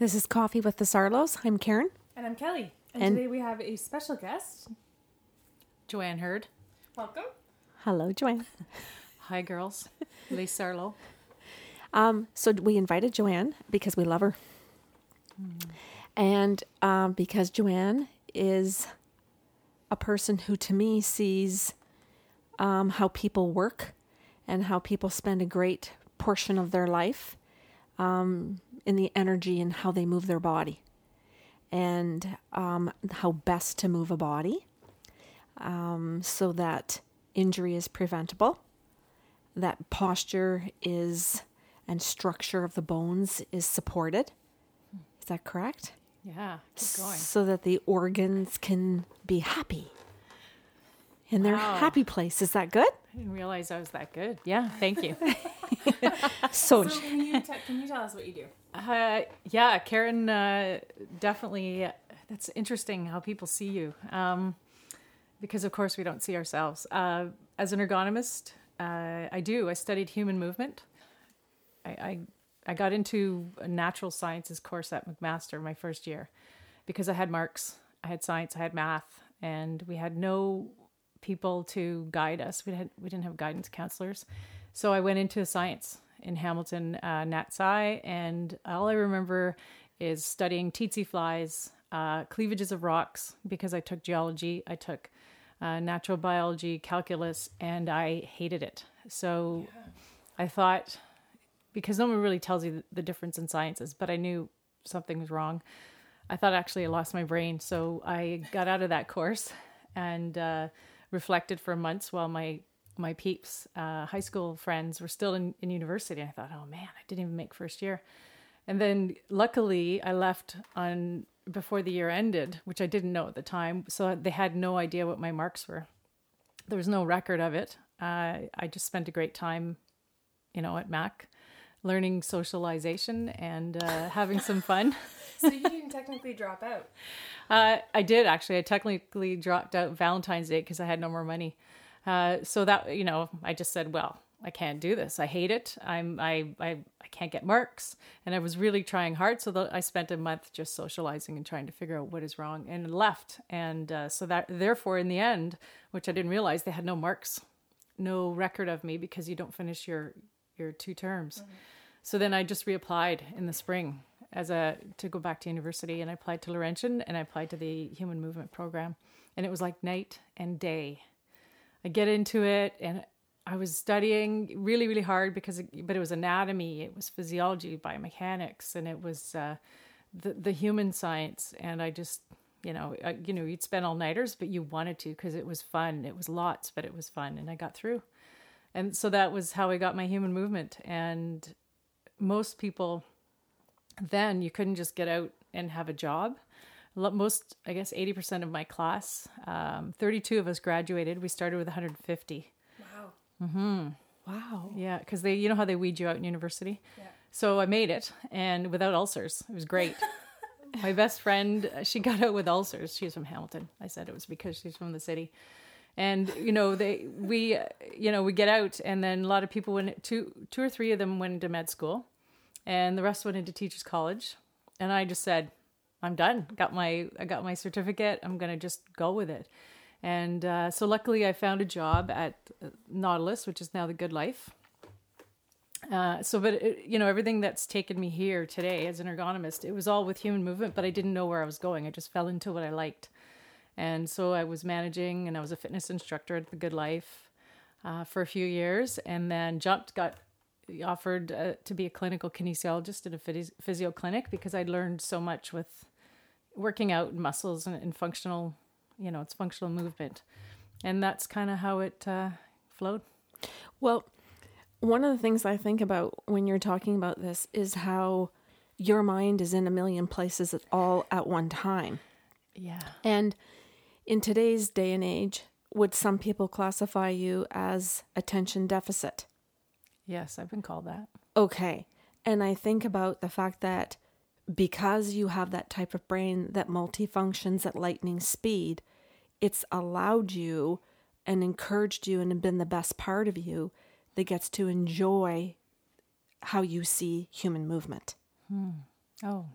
Hi, this is Coffee with the Sarlos. I'm Karen. And I'm Kelly. And, And- today we have a special guest. Joanne Hurd. Welcome. Hello, Joanne. Hi, girls. Lee Sarlo. Um, so we invited Joanne because we love her, and um, because Joanne is a person who, to me, sees um, how people work and how people spend a great portion of their life um, in the energy and how they move their body, and um, how best to move a body um, so that injury is preventable, that posture is and structure of the bones is supported. Is that correct? Yeah, keep going. So that the organs can be happy in their Wow. happy place. Is that good? I didn't realize I was that good. Yeah, thank you. So, So can you, te- can you tell us what you do? Uh, yeah, Karen, uh, definitely. uh, That's interesting how people see you. Um, because, of course, we don't see ourselves. Uh, as an ergonomist, uh, I do. I studied human movement. I, I, I got into a natural sciences course at McMaster my first year because I had marks. I had science, I had math, and we had no people to guide us. We had we didn't have guidance counselors, so I went into science in Hamilton, uh, and all I remember is studying tsetse flies, uh, cleavages of rocks because I took geology, I took uh, natural biology, calculus, and I hated it. So I thought because no one really tells you the difference in sciences, but I knew something was wrong. I thought actually I lost my brain, so I got out of that course and uh, reflected for months while my my peeps, uh, high school friends, were still in, in university. I thought, oh man, I didn't even make first year. And then luckily, I left on before the year ended, which I didn't know at the time. So they had no idea what my marks were. There was no record of it. Uh, I just spent a great time, you know, at Mac, learning socialization and uh, having some fun. So you didn't technically drop out. Uh, I did actually. I technically dropped out Valentine's Day because I had no more money. Uh, so that you know, I just said, well, I can't do this. I hate it. I'm I I I can't get marks, and I was really trying hard. So the, I spent a month just socializing and trying to figure out what is wrong, and left. And uh, so that therefore, in the end, which I didn't realize, they had no marks, no record of me because you don't finish your your two terms. So then I just reapplied in the spring as a to go back to university, and I applied to Laurentian and I applied to the Human Movement Program, and it was like night and day. I get into it, and I was studying really, really hard because, it, but it was anatomy, it was physiology, biomechanics, and it was uh, the the human science, and I just. You know, I, you know, you'd spend all nighters, but you wanted to because it was fun. It was lots, but it was fun, and I got through. And so that was how I got my human movement. And most people then you couldn't just get out and have a job. Most, I guess, 80% of my class, um, 32 of us graduated. We started with 150. Wow. wow. Yeah, because they, you know how they weed you out in university? Yeah. So I made it and without ulcers. It was great. My best friend, uh, she got out with ulcers. She's from Hamilton. I said it was because she's from the city. And you know, they we uh, you know, we get out and then a lot of people went two two or three of them went into med school and the rest went into teachers college. And I just said, I'm done. Got my I got my certificate. I'm to just go with it. And uh, so luckily I found a job at uh, Nautilus, which is now the Good Life. Uh, so, but it, you know, everything that's taken me here today as an ergonomist, it was all with human movement, but I didn't know where I was going. I just fell into what I liked, and so I was managing, and I was a fitness instructor at the Good Life uh, for a few years, and then jumped, got offered uh, to be a clinical kinesiologist at a physio clinic because I'd learned so much with working out muscles and, and functional, you know, it's functional movement, and that's kind of how it uh, flowed. Well, one of the things I think about when you're talking about this is how your mind is in a million places at all at one time. Yeah. And in today's day and age, would some people classify you as attention deficit? Yes, I've been called that. Okay. And I think about the fact that because you have that type of brain that multifunctions at lightning speed, it's allowed you and encouraged you and been the best part of you that gets to enjoy how you see human movement. Hmm. Oh,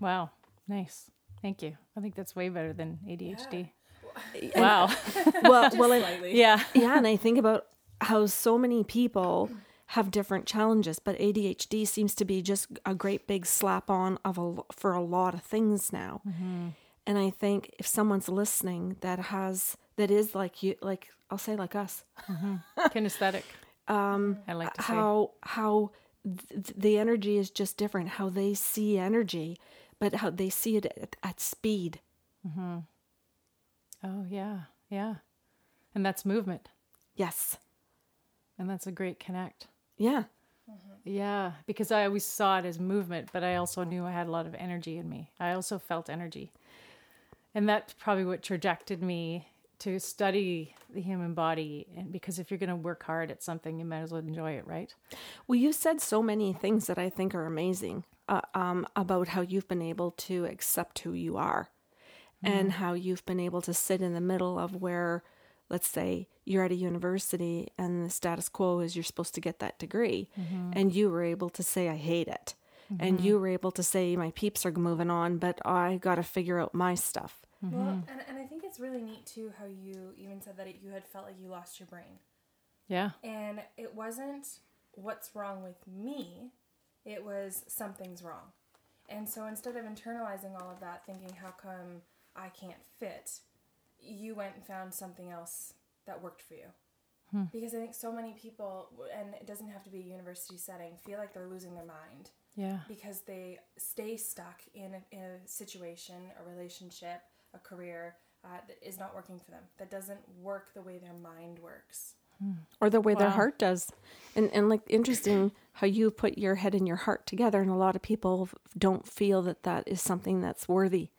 Wow. Nice. Thank you. I think that's way better than ADHD. And- Wow. well, well, and- Slightly. yeah. yeah, and I think about how so many people have different challenges, but ADHD seems to be just a great big slap on of a for a lot of things now. Mm-hmm. And I think if someone's listening that has that is like you, like I'll say like us, mm-hmm. Kinesthetic. Um, I like to say. how how th- the energy is just different, how they see energy, but how they see it at, at speed. Mm-hmm. Oh, yeah. Yeah. And that's movement. Yes, And that's a great connect. Yeah, Yeah, because I always saw it as movement, but I also knew I had a lot of energy in me. I also felt energy. And that's probably what trajected me to study the human body. And because if you're going to work hard at something, you might as well enjoy it, right? Well, you said so many things that I think are amazing uh, um, about how you've been able to accept who you are and how you've been able to sit in the middle of where, let's say, you're at a university and the status quo is you're supposed to get that degree. Mm-hmm. And you were able to say, I hate it. And mm-hmm. you were able to say, my peeps are moving on, but I got to figure out my stuff. Mm-hmm. Well, and, and I think it's really neat too how you even said that you had felt like you lost your brain. Yeah. And it wasn't what's wrong with me, it was something's wrong. And so instead of internalizing all of that, thinking, how come I can't fit, you went and found something else that worked for you. Hmm. Because I think so many people, and it doesn't have to be a university setting, feel like they're losing their mind Yeah. because they stay stuck in a, in a situation, a relationship, a career uh, that is not working for them, that doesn't work the way their mind works. Hmm. or the way their heart does. And and like interesting how you put your head and your heart together and a lot of people don't feel that that is something that's worthy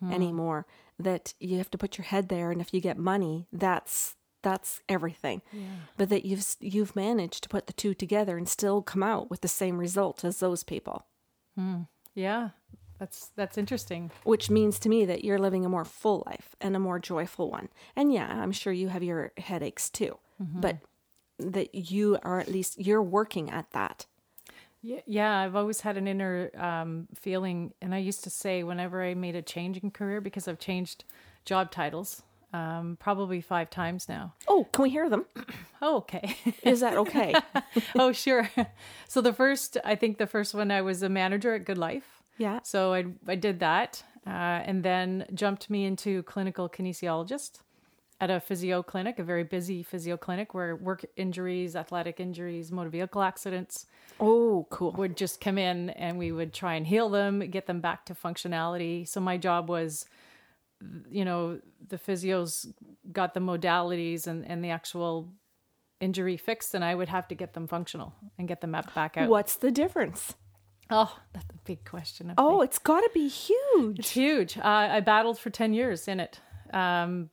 hmm. anymore. That you have to put your head there and if you get money, that's that's everything. But that you've you've managed to put the two together and still come out with the same result as those people. Hmm. Yeah. That's that's interesting. Which means to me that you're living a more full life and a more joyful one. And yeah, I'm sure you have your headaches too. Mm-hmm. But that you are at least you're working at that. Yeah, yeah, I've always had an inner um, feeling, and I used to say whenever I made a change in career, because I've changed job titles um, probably five times now. Oh, can we hear them? Oh, okay. Is that okay? oh, sure. So the first, I think the first one, I was a manager at Good Life. yeah. So I I did that, uh, and then jumped me into clinical kinesiologist at a physio clinic, a very busy physio clinic where work injuries, athletic injuries, motor vehicle accidents Oh, cool. would just come in and we would try and heal them, get them back to functionality. So my job was, you know, the physios got the modalities and, and the actual injury fixed, and I would have to get them functional and get them back out. What's the difference? Oh, that's a big question. Oh, me. it's got to be huge. It's huge. Uh, I battled for 10 years in it, um,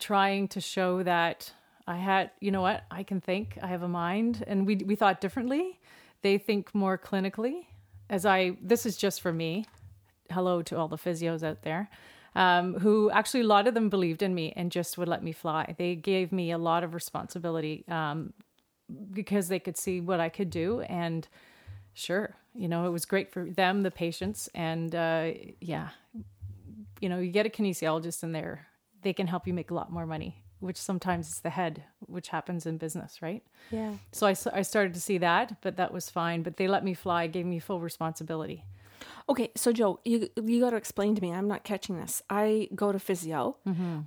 trying to show that I had, you know what, I can think, I have a mind. And we, we thought differently. They think more clinically. As I, this is just for me. Hello to all the physios out there. Um, who actually, a lot of them believed in me and just would let me fly. They gave me a lot of responsibility um, because they could see what I could do. And sure, you know, it was great for them, the patients. And uh, yeah, you know, you get a kinesiologist in there, they can help you make a lot more money, which sometimes is the head, which happens in business, right? Yeah. So I, I started to see that, but that was fine. But they let me fly, gave me full responsibility. Okay, so Joe, you you got to explain to me. I'm not catching this. I go to physio,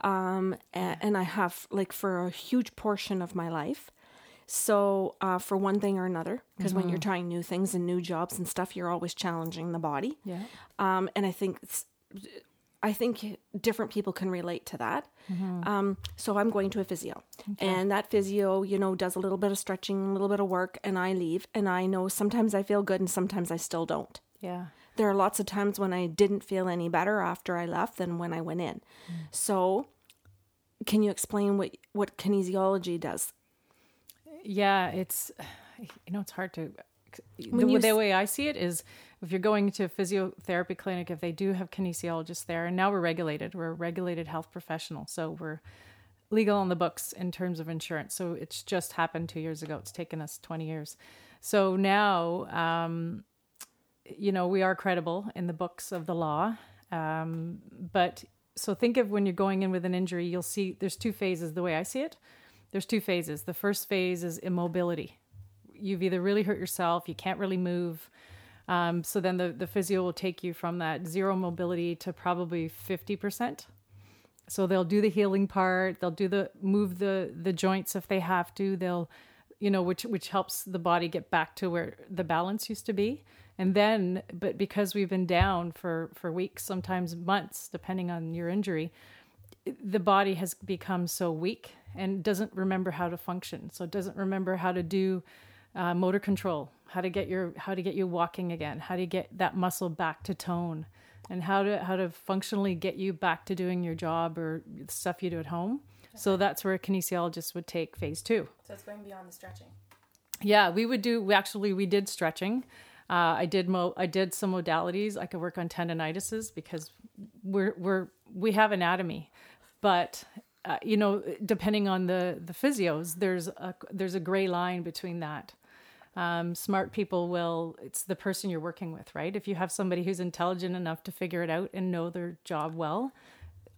um, and, and I have like for a huge portion of my life. So, uh, for one thing or another, because when you're trying new things and new jobs and stuff, you're always challenging the body. Yeah. Um, and I think it's, I think different people can relate to that. Um, so I'm going to a physio, and that physio, you know, does a little bit of stretching, a little bit of work, and I leave. And I know sometimes I feel good, and sometimes I still don't. Yeah. There are lots of times when I didn't feel any better after I left than when I went in. So, can you explain what what kinesiology does? Yeah, it's you know it's hard to. The, you the way I see it is, if you're going to a physiotherapy clinic, if they do have kinesiologists there, and now we're regulated, we're a regulated health professional, so we're legal on the books in terms of insurance. So it's just happened two years ago. It's taken us 20 years. So now, um, you know, we are credible in the books of the law. Um, but so think of when you're going in with an injury, you'll see there's two phases the way I see it. There's two phases. The first phase is immobility. You've either really hurt yourself, you can't really move. Um, so then the, the physio will take you from that zero mobility to probably 50%. So they'll do the healing part, they'll do the move the the joints if they have to. They'll you know which which helps the body get back to where the balance used to be and then but because we've been down for for weeks sometimes months depending on your injury the body has become so weak and doesn't remember how to function so it doesn't remember how to do uh, motor control how to get your how to get you walking again how to get that muscle back to tone and how to how to functionally get you back to doing your job or stuff you do at home so that's where a kinesiologist would take phase two. So it's going beyond the stretching. Yeah, we would do. We actually we did stretching. Uh, I did mo. I did some modalities. I could work on tendinitises because we're we're we have anatomy, but uh, you know, depending on the the physios, there's a there's a gray line between that. Um, smart people will. It's the person you're working with, right? If you have somebody who's intelligent enough to figure it out and know their job well,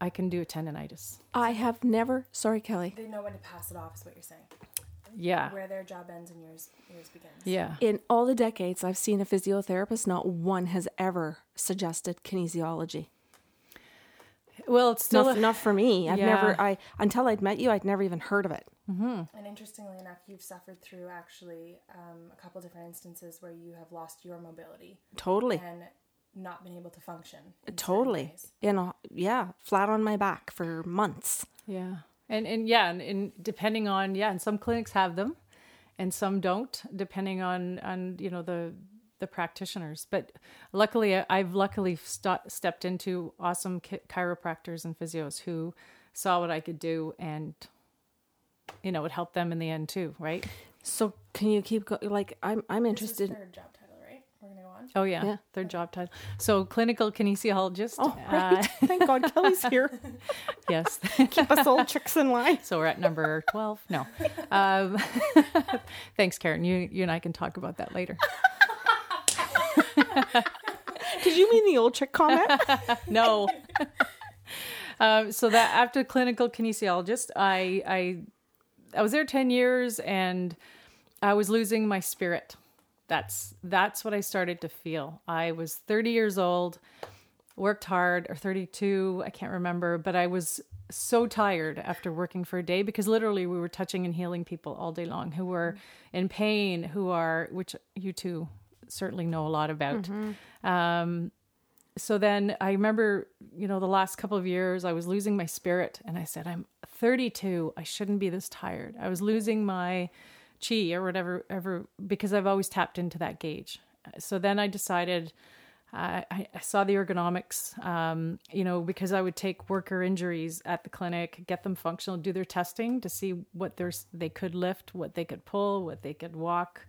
I can do a tendonitis. I have never. Sorry, Kelly. They know when to pass it off, is what you're saying. Yeah. Where their job ends and yours yours begins. Yeah. In all the decades I've seen a physiotherapist, not one has ever suggested kinesiology. Well, it's still Not, a- not for me. I've Yeah. never. I until I'd met you, I'd never even heard of it. And interestingly enough, you've suffered through actually um, a couple different instances where you have lost your mobility Totally. and not been able to function. in Totally. ways. In a, yeah, flat on my back for months. Yeah. And and yeah, and, and depending on yeah, and some clinics have them and some don't, depending on on you know the the practitioners. But luckily, I- I've luckily st- stepped into awesome chi- chiropractors and physios who saw what I could do, and you know, it helped them in the end too, right? So can you keep going? Like I'm, I'm This is interested. third job title, right? We're gonna go on. Oh yeah, Yeah. their job title. So clinical kinesiologist. Oh, right. Thank God Kelly's here. Uh, yes. Keep us old chicks in line. So we're at number 12. No. Um, thanks, Karen. You, you and I can talk about that later. Did you mean the old chick comment? No. um, so that after clinical kinesiologist, I, I, I was there 10 years and I was losing my spirit. That's, that's what I started to feel. I was 30 years old, worked hard or 32, I can't remember, but I was so tired after working for a day because literally we were touching and healing people all day long who were in pain, who are, which you two certainly know a lot about. Um, so then I remember, you know, the last couple of years I was losing my spirit and I said, I'm 32. I shouldn't be this tired. I was losing my chi or whatever, ever, because I've always tapped into that gauge. So then I decided, I, I saw the ergonomics, um, you know, because I would take worker injuries at the clinic, get them functional, do their testing to see what they could lift, what they could pull, what they could walk,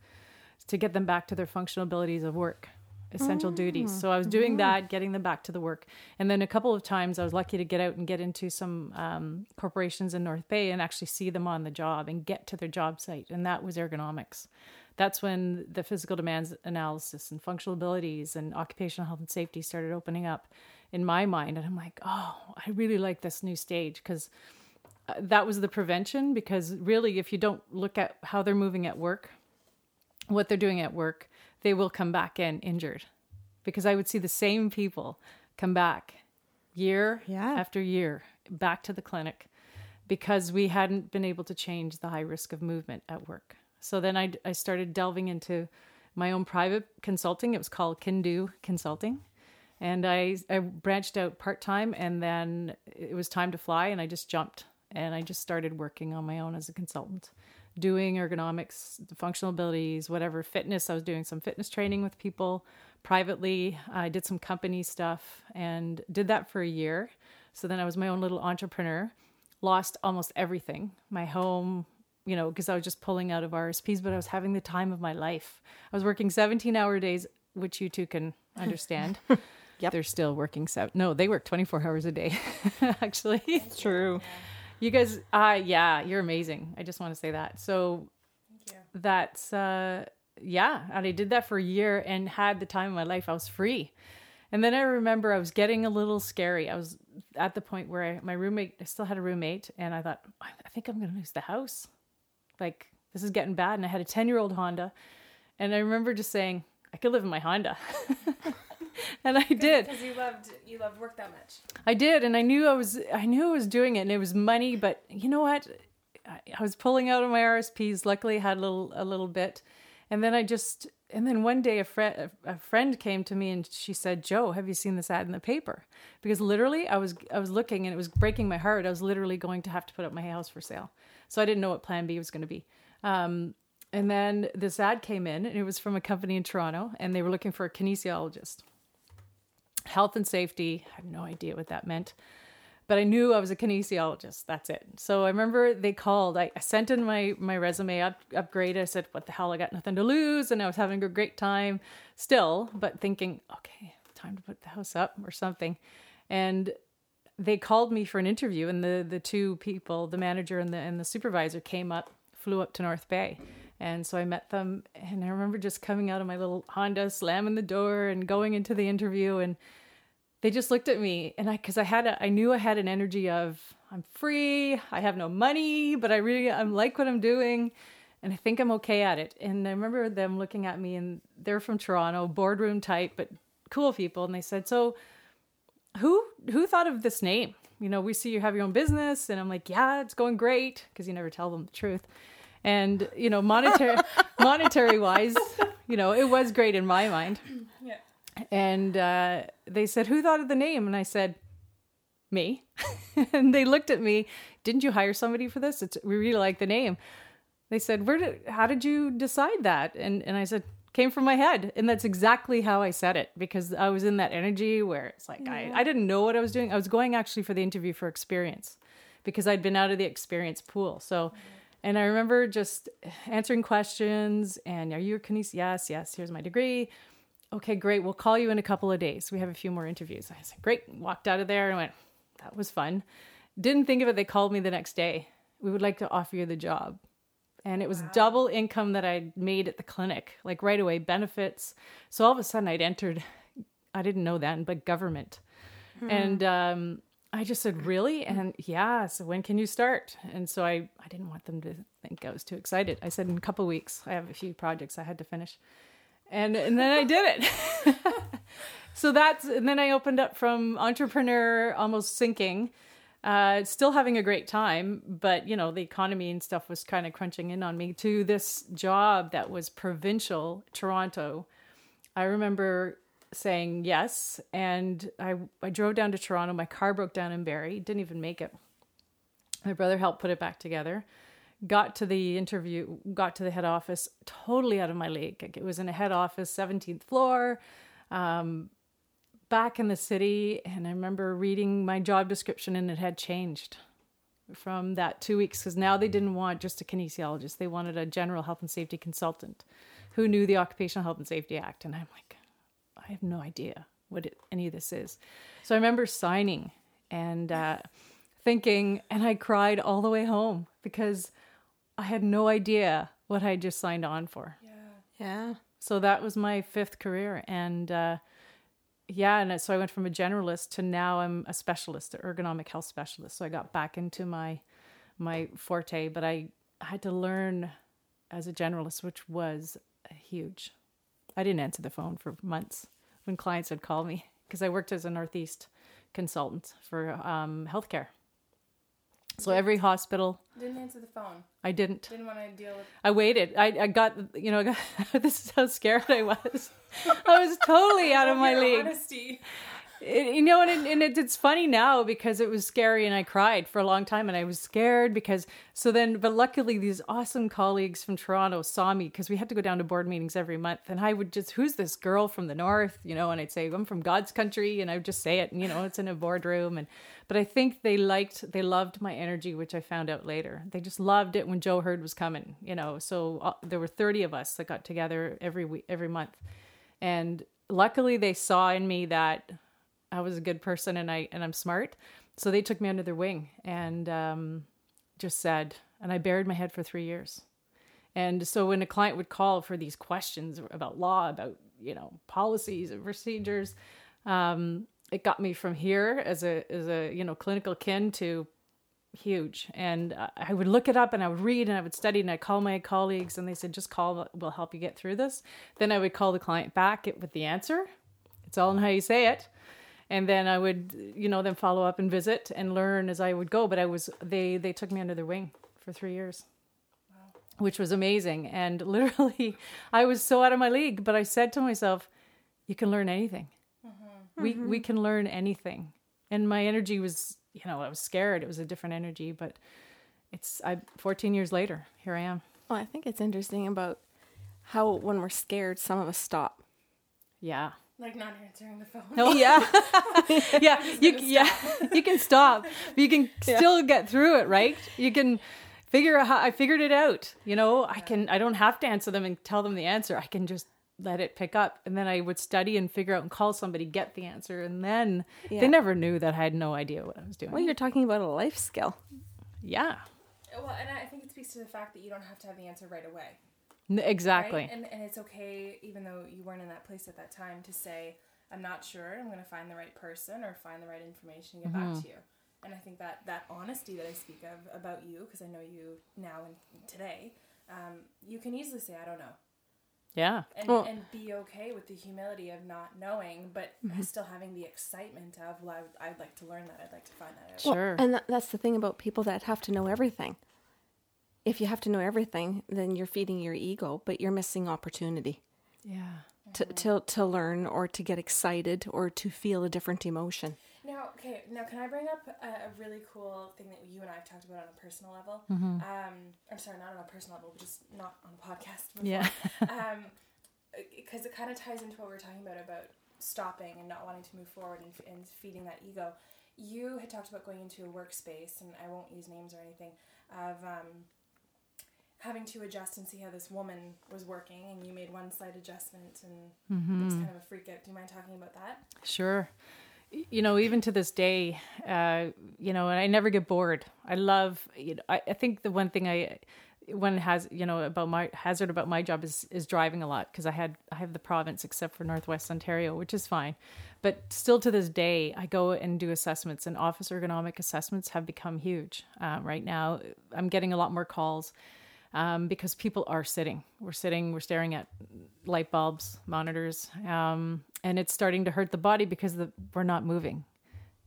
to get them back to their functional abilities of work essential duties. So i was doing that getting them back to the work. And then a couple of times i was lucky to get out and get into some um, corporations in north bay and actually see them on the job and get to their job site. And that was ergonomics. That's when the physical demands analysis and functional abilities and occupational health and safety started opening up in my mind. And i'm like oh i really like this new stage because uh, that was the prevention because really if you don't look at how they're moving at work what they're doing at work, they will come back in injured. Because I would see the same people come back year Yeah. after year back to the clinic because we hadn't been able to change the high risk of movement at work. So then I, I started delving into my own private consulting. It was called Kindu Consulting. And I, I branched out part time and then it was time to fly and I just jumped and I just started working on my own as a consultant, doing ergonomics, functional abilities, whatever fitness. I was doing some fitness training with people privately. I did some company stuff and did that for a year. So then I was my own little entrepreneur, lost almost everything my home, you know, because I was just pulling out of RSPs, but I was having the time of my life. I was working 17 hour days, which you two can understand. Yep. They're still working seven. No, they work 24 hours a day, actually. It's true. You guys, uh, yeah, you're amazing. I just want to say that. So that's, uh, yeah, and I did that for a year and had the time of my life. I was free. And then I remember I was getting a little scary. I was at the point where I, my roommate, I still had a roommate, and I thought, I think I'm going to lose the house. Like, this is getting bad. And I had a 10 year old Honda. And I remember just saying, I could live in my Honda. and I did. Because you loved you loved work that much. I did, and I knew I was I knew I was doing it, and it was money. But you know what? I, I was pulling out of my RSPs. Luckily, I had a little a little bit, and then I just and then one day a friend a friend came to me and she said, "Joe, have you seen this ad in the paper?" Because literally, I was I was looking and it was breaking my heart. I was literally going to have to put up my house for sale, so I didn't know what Plan B was going to be. Um, and then this ad came in, and it was from a company in Toronto, and they were looking for a kinesiologist health and safety. I had no idea what that meant, but I knew I was a kinesiologist. That's it. So I remember they called. I, I sent in my my resume up, upgrade. I said, "What the hell? I got nothing to lose," and I was having a great time still, but thinking, "Okay, time to put the house up or something." And they called me for an interview, and the the two people, the manager and the and the supervisor, came up, flew up to North Bay. And so I met them, and I remember just coming out of my little Honda, slamming the door, and going into the interview. And they just looked at me, and I, because I had, a, I knew I had an energy of I'm free, I have no money, but I really, I'm like what I'm doing, and I think I'm okay at it. And I remember them looking at me, and they're from Toronto, boardroom type, but cool people, and they said, "So, who who thought of this name?" You know, we see you have your own business, and I'm like, "Yeah, it's going great," because you never tell them the truth and you know monetary monetary wise you know it was great in my mind. Yeah. and uh, they said who thought of the name? And i said me. And they looked at me didn't you hire somebody for this? It's, we really like the name. They said where did how did you decide that? And and i said came from my head. And that's exactly how i said it because i was in that energy where it's like I, I didn't know what i was doing. I was going actually for the interview for experience because i'd been out of the experience pool. So and I remember just answering questions and are you a kinesiologist? Yes, yes, here's my degree. Okay, great. We'll call you in a couple of days. We have a few more interviews. I said, great. Walked out of there and went, that was fun. Didn't think of it. They called me the next day. We would like to offer you the job. And it was wow. double income that I'd made at the clinic, like right away, benefits. So all of a sudden I'd entered, I didn't know then, but government. Hmm. And um, I just said, really? And yeah, so when can you start? And so I, I didn't want them to think I was too excited. I said, in a couple weeks, I have a few projects I had to finish. And, and then I did it. so that's, and then I opened up from entrepreneur, almost sinking, uh, still having a great time, but you know, the economy and stuff was kind of crunching in on me to this job that was provincial, Toronto. I remember saying yes. And I, I drove down to Toronto. My car broke down in Barrie, didn't even make it. My brother helped put it back together. Got to the interview, got to the head office, totally out of my league. It was in a head office, 17th floor, um, back in the city. And I remember reading my job description and it had changed from that two weeks because now they didn't want just a kinesiologist. They wanted a general health and safety consultant who knew the Occupational Health and Safety Act. And I'm like, I have no idea what it, any of this is. So I remember signing and uh, thinking, and I cried all the way home because I had no idea what I just signed on for. Yeah. Yeah. So that was my fifth career. And uh, yeah, and so I went from a generalist to now I'm a specialist, an ergonomic health specialist. So I got back into my my forte, but I had to learn as a generalist, which was huge. I didn't answer the phone for months when clients would call me because I worked as a Northeast consultant for um, healthcare. So every hospital. Didn't answer the phone. I didn't. Didn't want to deal with. I waited. I, I got you know this is how scared I was. I was totally out of my league. Honesty. It, you know, and, and it, it's funny now because it was scary and I cried for a long time and I was scared because so then, but luckily these awesome colleagues from Toronto saw me because we had to go down to board meetings every month and I would just, who's this girl from the North, you know, and I'd say, I'm from God's country and I would just say it and, you know, it's in a boardroom. And, but I think they liked, they loved my energy, which I found out later. They just loved it when Joe Hurd was coming, you know, so uh, there were 30 of us that got together every week, every month. And luckily they saw in me that I was a good person and I and I'm smart. So they took me under their wing and um, just said, and I buried my head for three years. And so when a client would call for these questions about law, about you know policies and procedures, um, it got me from here as a as a you know clinical kin to huge. And I would look it up and I would read and I would study and I call my colleagues and they said just call, we'll help you get through this. Then I would call the client back with the answer. It's all in how you say it and then I would, you know, then follow up and visit and learn as I would go. But I was they they took me under their wing for three years, wow. which was amazing. And literally, I was so out of my league. But I said to myself, "You can learn anything. Mm-hmm. We mm-hmm. we can learn anything." And my energy was, you know, I was scared. It was a different energy, but it's I 14 years later, here I am. Well, I think it's interesting about how when we're scared, some of us stop. Yeah. Like not answering the phone. No. Yeah. yeah. You yeah. you can stop. You can yeah. still get through it, right? You can figure out how I figured it out. You know, yeah. I can I don't have to answer them and tell them the answer. I can just let it pick up and then I would study and figure out and call somebody, get the answer. And then yeah. they never knew that I had no idea what I was doing. Well, you're talking about a life skill. Yeah. Well, and I think it speaks to the fact that you don't have to have the answer right away. Exactly. Right? And, and it's okay, even though you weren't in that place at that time, to say, I'm not sure, I'm going to find the right person or find the right information and get mm-hmm. back to you. And I think that that honesty that I speak of about you, because I know you now and today, um, you can easily say, I don't know. Yeah. And, well, and be okay with the humility of not knowing, but mm-hmm. still having the excitement of, well, I, would like to learn that. I'd like to find that out. Sure. Well, and that, that's the thing about people that have to know everything if you have to know everything, then you're feeding your ego, but you're missing opportunity. Yeah. To, to, to learn or to get excited or to feel a different emotion. Now, okay, now can I bring up a, a really cool thing that you and I have talked about on a personal level? Mm-hmm. Um, I'm sorry, not on a personal level, but just not on a podcast. Before. Yeah. um, because it kind of ties into what we are talking about about stopping and not wanting to move forward and, and feeding that ego. You had talked about going into a workspace, and I won't use names or anything, of um, having to adjust and see how this woman was working and you made one slight adjustment and mm-hmm. it was kind of a freak out. Do you mind talking about that? Sure. You know even to this day uh, you know and i never get bored. I love you know, I, I think the one thing i one has you know about my hazard about my job is is driving a lot because i had i have the province except for northwest ontario which is fine. But still to this day i go and do assessments and office ergonomic assessments have become huge um, right now. I'm getting a lot more calls um, because people are sitting. We're sitting, we're staring at light bulbs, monitors, um, and it's starting to hurt the body because the, we're not moving,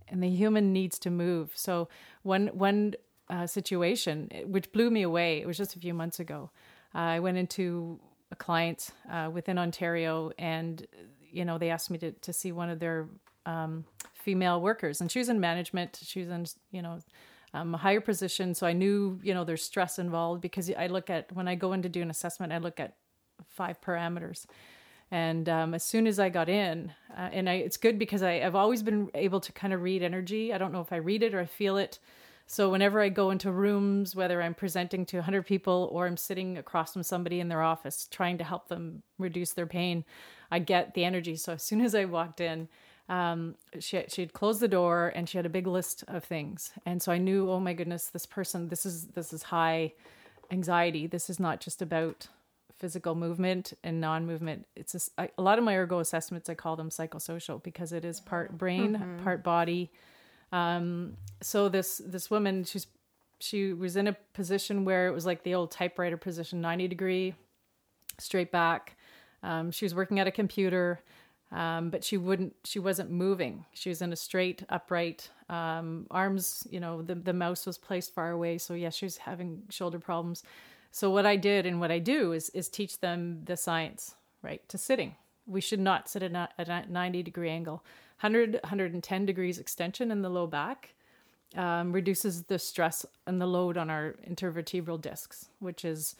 and the human needs to move. So one one uh, situation which blew me away. It was just a few months ago. Uh, I went into a client uh, within Ontario, and you know they asked me to to see one of their um, female workers, and she was in management. She was in you know um, a higher position. So I knew, you know, there's stress involved because I look at, when I go in to do an assessment, I look at five parameters. And um, as soon as I got in, uh, and I, it's good because I, I've always been able to kind of read energy. I don't know if I read it or I feel it. So whenever I go into rooms, whether I'm presenting to 100 people or I'm sitting across from somebody in their office trying to help them reduce their pain, I get the energy. So as soon as I walked in, um, she she had closed the door and she had a big list of things, and so I knew, oh my goodness, this person, this is this is high anxiety. This is not just about physical movement and non-movement. It's a, I, a lot of my ergo assessments. I call them psychosocial because it is part brain, mm-hmm. part body. Um, so this this woman, she's she was in a position where it was like the old typewriter position, ninety degree, straight back. Um, she was working at a computer um, but she wouldn't she wasn't moving. She was in a straight upright um, arms you know the, the mouse was placed far away. So yes she was having shoulder problems. So what i did and what i do is is teach them the science right to sitting. We should not sit at a 90 degree angle. 100 110 degrees extension in the low back um, reduces the stress and the load on our intervertebral discs which is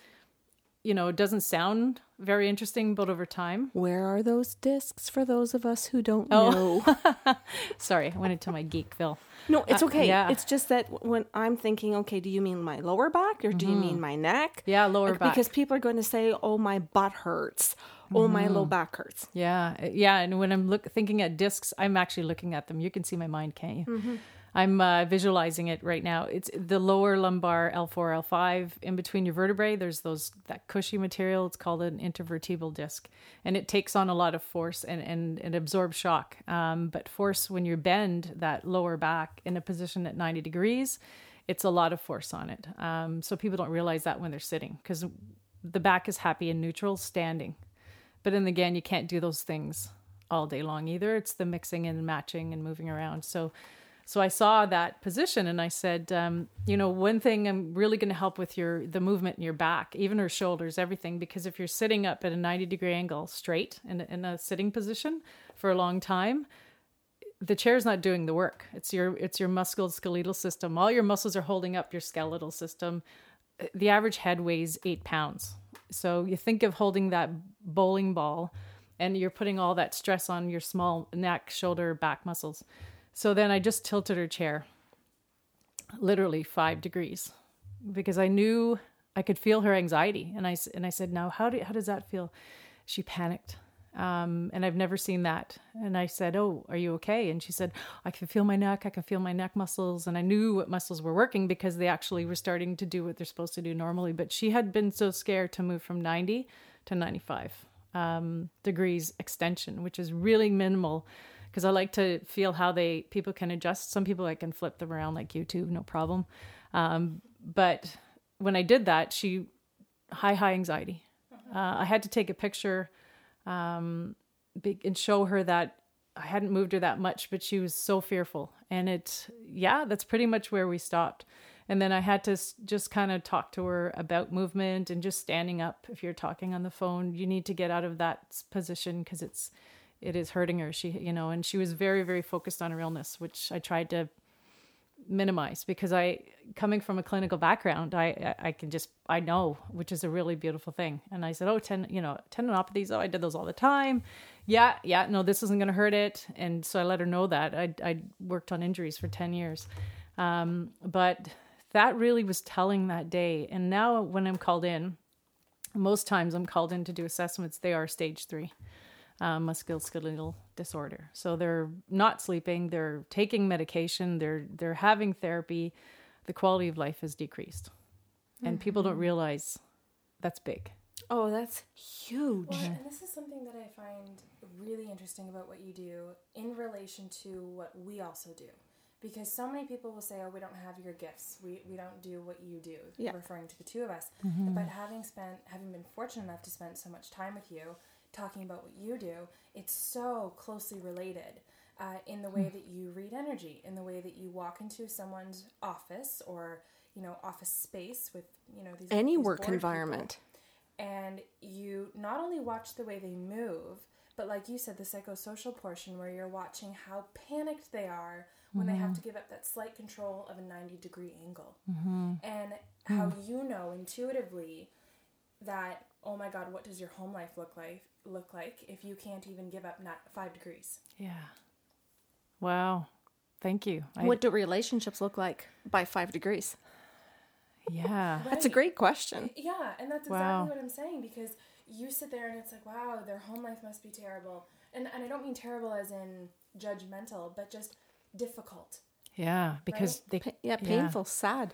you know, it doesn't sound very interesting, but over time. Where are those discs for those of us who don't oh. know? Sorry, I went into my geekville. No, it's uh, okay. Uh, yeah. It's just that when I'm thinking, okay, do you mean my lower back or do mm-hmm. you mean my neck? Yeah, lower back. Because people are going to say, oh, my butt hurts. Oh, mm-hmm. my low back hurts. Yeah, yeah. And when I'm look thinking at discs, I'm actually looking at them. You can see my mind, can't you? Mm-hmm. I'm uh, visualizing it right now. It's the lower lumbar L4, L5 in between your vertebrae. There's those that cushy material. It's called an intervertebral disc, and it takes on a lot of force and and, and absorbs shock. Um, but force when you bend that lower back in a position at 90 degrees, it's a lot of force on it. Um, so people don't realize that when they're sitting because the back is happy and neutral standing. But then again, you can't do those things all day long either. It's the mixing and matching and moving around. So so I saw that position and I said, um, you know, one thing I'm really going to help with your the movement in your back, even her shoulders, everything, because if you're sitting up at a 90 degree angle straight in, in a sitting position for a long time, the chair's not doing the work. It's your it's your musculoskeletal system. All your muscles are holding up your skeletal system. The average head weighs eight pounds. So you think of holding that bowling ball and you're putting all that stress on your small neck, shoulder, back muscles. So then I just tilted her chair literally five degrees because I knew I could feel her anxiety. And I, and I said, now how, do, how does that feel? She panicked. Um, and I've never seen that. And I said, Oh, are you okay? And she said, I can feel my neck. I can feel my neck muscles. And I knew what muscles were working because they actually were starting to do what they're supposed to do normally. But she had been so scared to move from 90 to 95 um, degrees extension, which is really minimal because I like to feel how they people can adjust. Some people I can flip them around like YouTube, no problem. Um, but when I did that, she high high anxiety. Uh, I had to take a picture um, and show her that I hadn't moved her that much, but she was so fearful. And it, yeah, that's pretty much where we stopped. And then I had to just kind of talk to her about movement and just standing up. If you're talking on the phone, you need to get out of that position because it's it is hurting her. She, you know, and she was very, very focused on her illness, which I tried to minimize because I, coming from a clinical background, I, I can just, I know, which is a really beautiful thing. And I said, oh, ten, you know, tendinopathies. Oh, I did those all the time. Yeah, yeah, no, this isn't going to hurt it. And so I let her know that I, I worked on injuries for 10 years. Um, but that really was telling that day. And now when I'm called in, most times I'm called in to do assessments, they are stage three um, musculoskeletal disorder. So they're not sleeping, they're taking medication, they're they're having therapy. The quality of life has decreased, and mm-hmm. people don't mm-hmm. realize that's big. Oh, that's huge. Well, and this is something that I find really interesting about what you do in relation to what we also do. Because so many people will say, oh, we don't have your gifts. We, we don't do what you do, yeah. referring to the two of us. Mm-hmm. But having spent, having been fortunate enough to spend so much time with you, talking about what you do, it's so closely related uh, in the way hmm. that you read energy, in the way that you walk into someone's office or you know office space with you know these any these work environment, people, and you not only watch the way they move, but like you said, the psychosocial portion where you're watching how panicked they are when mm-hmm. they have mm-hmm. to give up that slight control of a 90 degree angle, mm-hmm. and how mm. you know intuitively that oh my god what does your home life look like look like if you can't even give up not five degrees yeah wow thank you I, what do relationships look like by five degrees yeah right. that's a great question yeah and that's exactly wow. what i'm saying because you sit there and it's like wow their home life must be terrible and, and i don't mean terrible as in judgmental but just difficult yeah because right? they yeah painful yeah. sad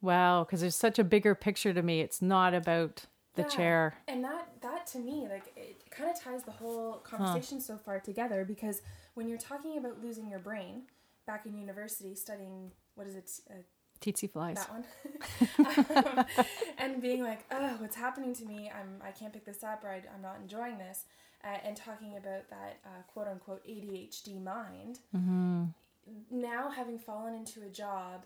Wow, because there's such a bigger picture to me. It's not about the yeah, chair. And that that to me, like it kind of ties the whole conversation huh. so far together because when you're talking about losing your brain back in university studying what is it? Uh, Tsetse flies. That one. um, and being like, oh, what's happening to me? I'm I can't pick this up or I, am not enjoying this. Uh, and talking about that uh, quote unquote ADHD mind. Mm-hmm. Now having fallen into a job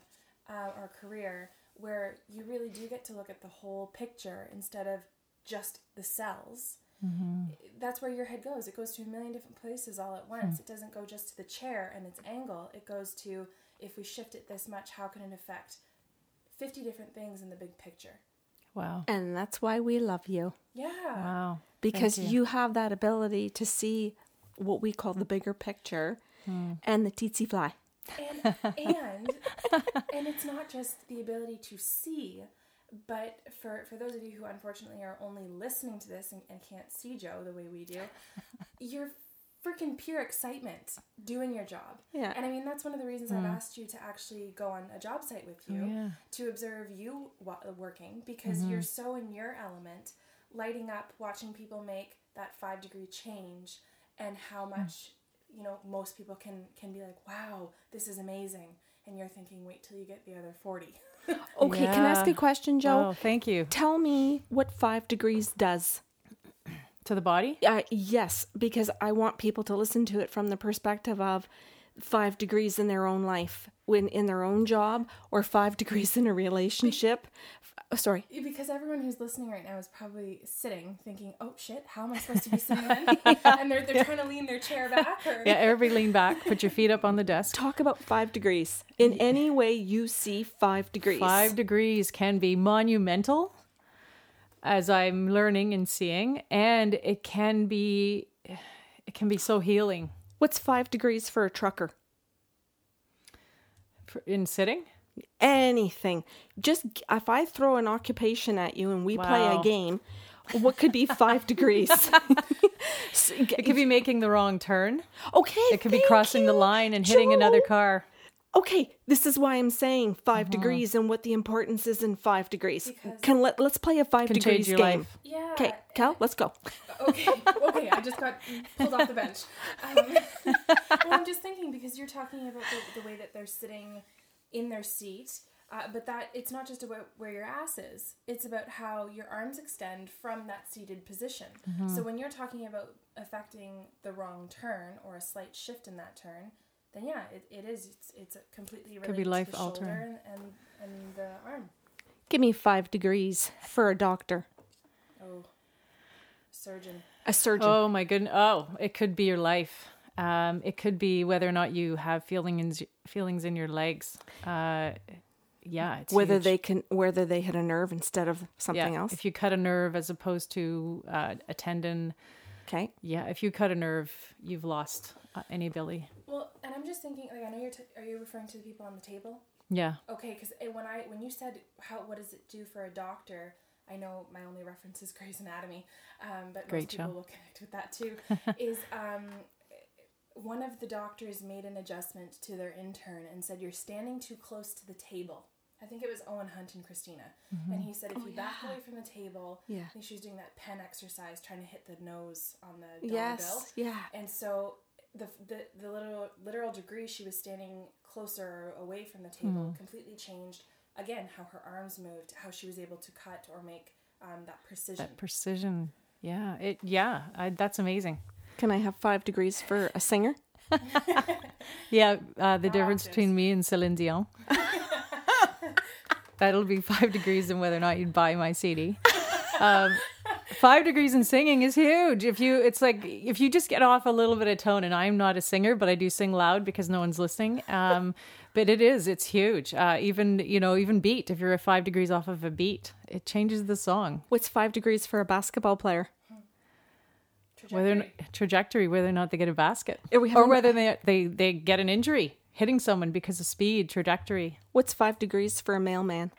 uh, or career where you really do get to look at the whole picture instead of just the cells. Mm-hmm. That's where your head goes. It goes to a million different places all at once. Mm. It doesn't go just to the chair and its angle. It goes to if we shift it this much, how can it affect 50 different things in the big picture? Wow. And that's why we love you. Yeah. Wow. Because you. you. have that ability to see what we call the bigger picture mm. and the tsetse fly and and and it's not just the ability to see but for for those of you who unfortunately are only listening to this and, and can't see joe the way we do you're freaking pure excitement doing your job. Yeah. And I mean, that's one of the reasons I've mm. asked you to actually go on a job site with you oh, yeah. to observe you working because mm-hmm. you're so in your element, lighting up, watching people make that five degree change, and how mm. much you know most people can can be like, wow, this is amazing, and you're thinking, wait till you get the other forty. Okay, can I ask a question, Joe? Oh, thank you. Tell me what five degrees does. To the body? Uh, yes, because I want people to listen to it from the perspective of five degrees in their own life, when in their own job, or five degrees in a relationship. Oh, sorry. because everyone who's listening right now is probably sitting thinking, oh shit, how am I supposed to be sitting then? and they're, they're trying to lean their chair back. Or... Yeah, everybody lean back, put your feet up on the desk. Talk about five degrees in any way you see five degrees. Five degrees can be monumental, as I'm learning and seeing, and it can be it can be so healing What's five degrees for a trucker? In sitting. Anything. Just if I throw an occupation at you and we play a game, what could be five degrees? It could be making the wrong turn. okay. It could be crossing the line and hitting another car. Okay, this is why I'm saying 5 Uh-huh. degrees and what the importance is in five degrees. Because- Can let let's play a five degrees game. life. Yeah. Okay, Cal, let's go. okay, okay, I just got pulled off the bench. Um, well, I'm just thinking because you're talking about the, the way that they're sitting in their seat, uh, but that it's not just about where your ass is. It's about how your arms extend from that seated position. So when you're talking about affecting the wrong turn or a slight shift in that turn, then yeah, it, it is. It's, it's a completely related be to life the altering. and, and and the arm. Give me five degrees for a doctor, Oh, surgeon. a surgeon. Oh my goodness! Oh, it could be your life. Um, it could be whether or not you have feelings feelings in your legs. Uh, yeah, it's whether huge. they can whether they hit a nerve instead of yeah, something else. If you cut a nerve as opposed to uh, a tendon, okay. yeah, if you cut a nerve, you've lost uh, any ability. Well, and I'm just thinking, like, I know you're. T- are you referring to the people on the table? Yeah, Okay, because when I when you said how what does it do for a doctor, I know my only reference is Grey's Anatomy, um, but Great most people show. will connect with that too. is um, one of the doctors made an adjustment to their intern and said you're standing too close to the table. I think it was Owen Hunt and Cristina, and he said if you back away from the table, Yeah. I think she was doing that pen exercise, trying to hit the nose on the dollar bill. Yes. Yeah. And so the the the literal literal degree she was standing closer away from the table completely changed. Again, how her arms moved, how she was able to cut or make um, that precision. that precision. Yeah, it. Yeah, I, that's amazing. Can I have five degrees for a singer? Yeah, uh, the difference options. between me and Celine Dion. That'll be five degrees in whether or not you'd buy my CD. Um, five degrees in singing is huge. If you, it's like if you just get off a little bit of tone. And I'm not a singer, but I do sing loud because no one's listening. Um, but it is, it's huge. Uh, even you know, even beat. If you're five degrees off of a beat, it changes the song. What's five degrees for a basketball player? Trajectory. not, trajectory, whether or not they get a basket, or whether they they they get an injury hitting someone because of speed, trajectory. What's five degrees for a mailman?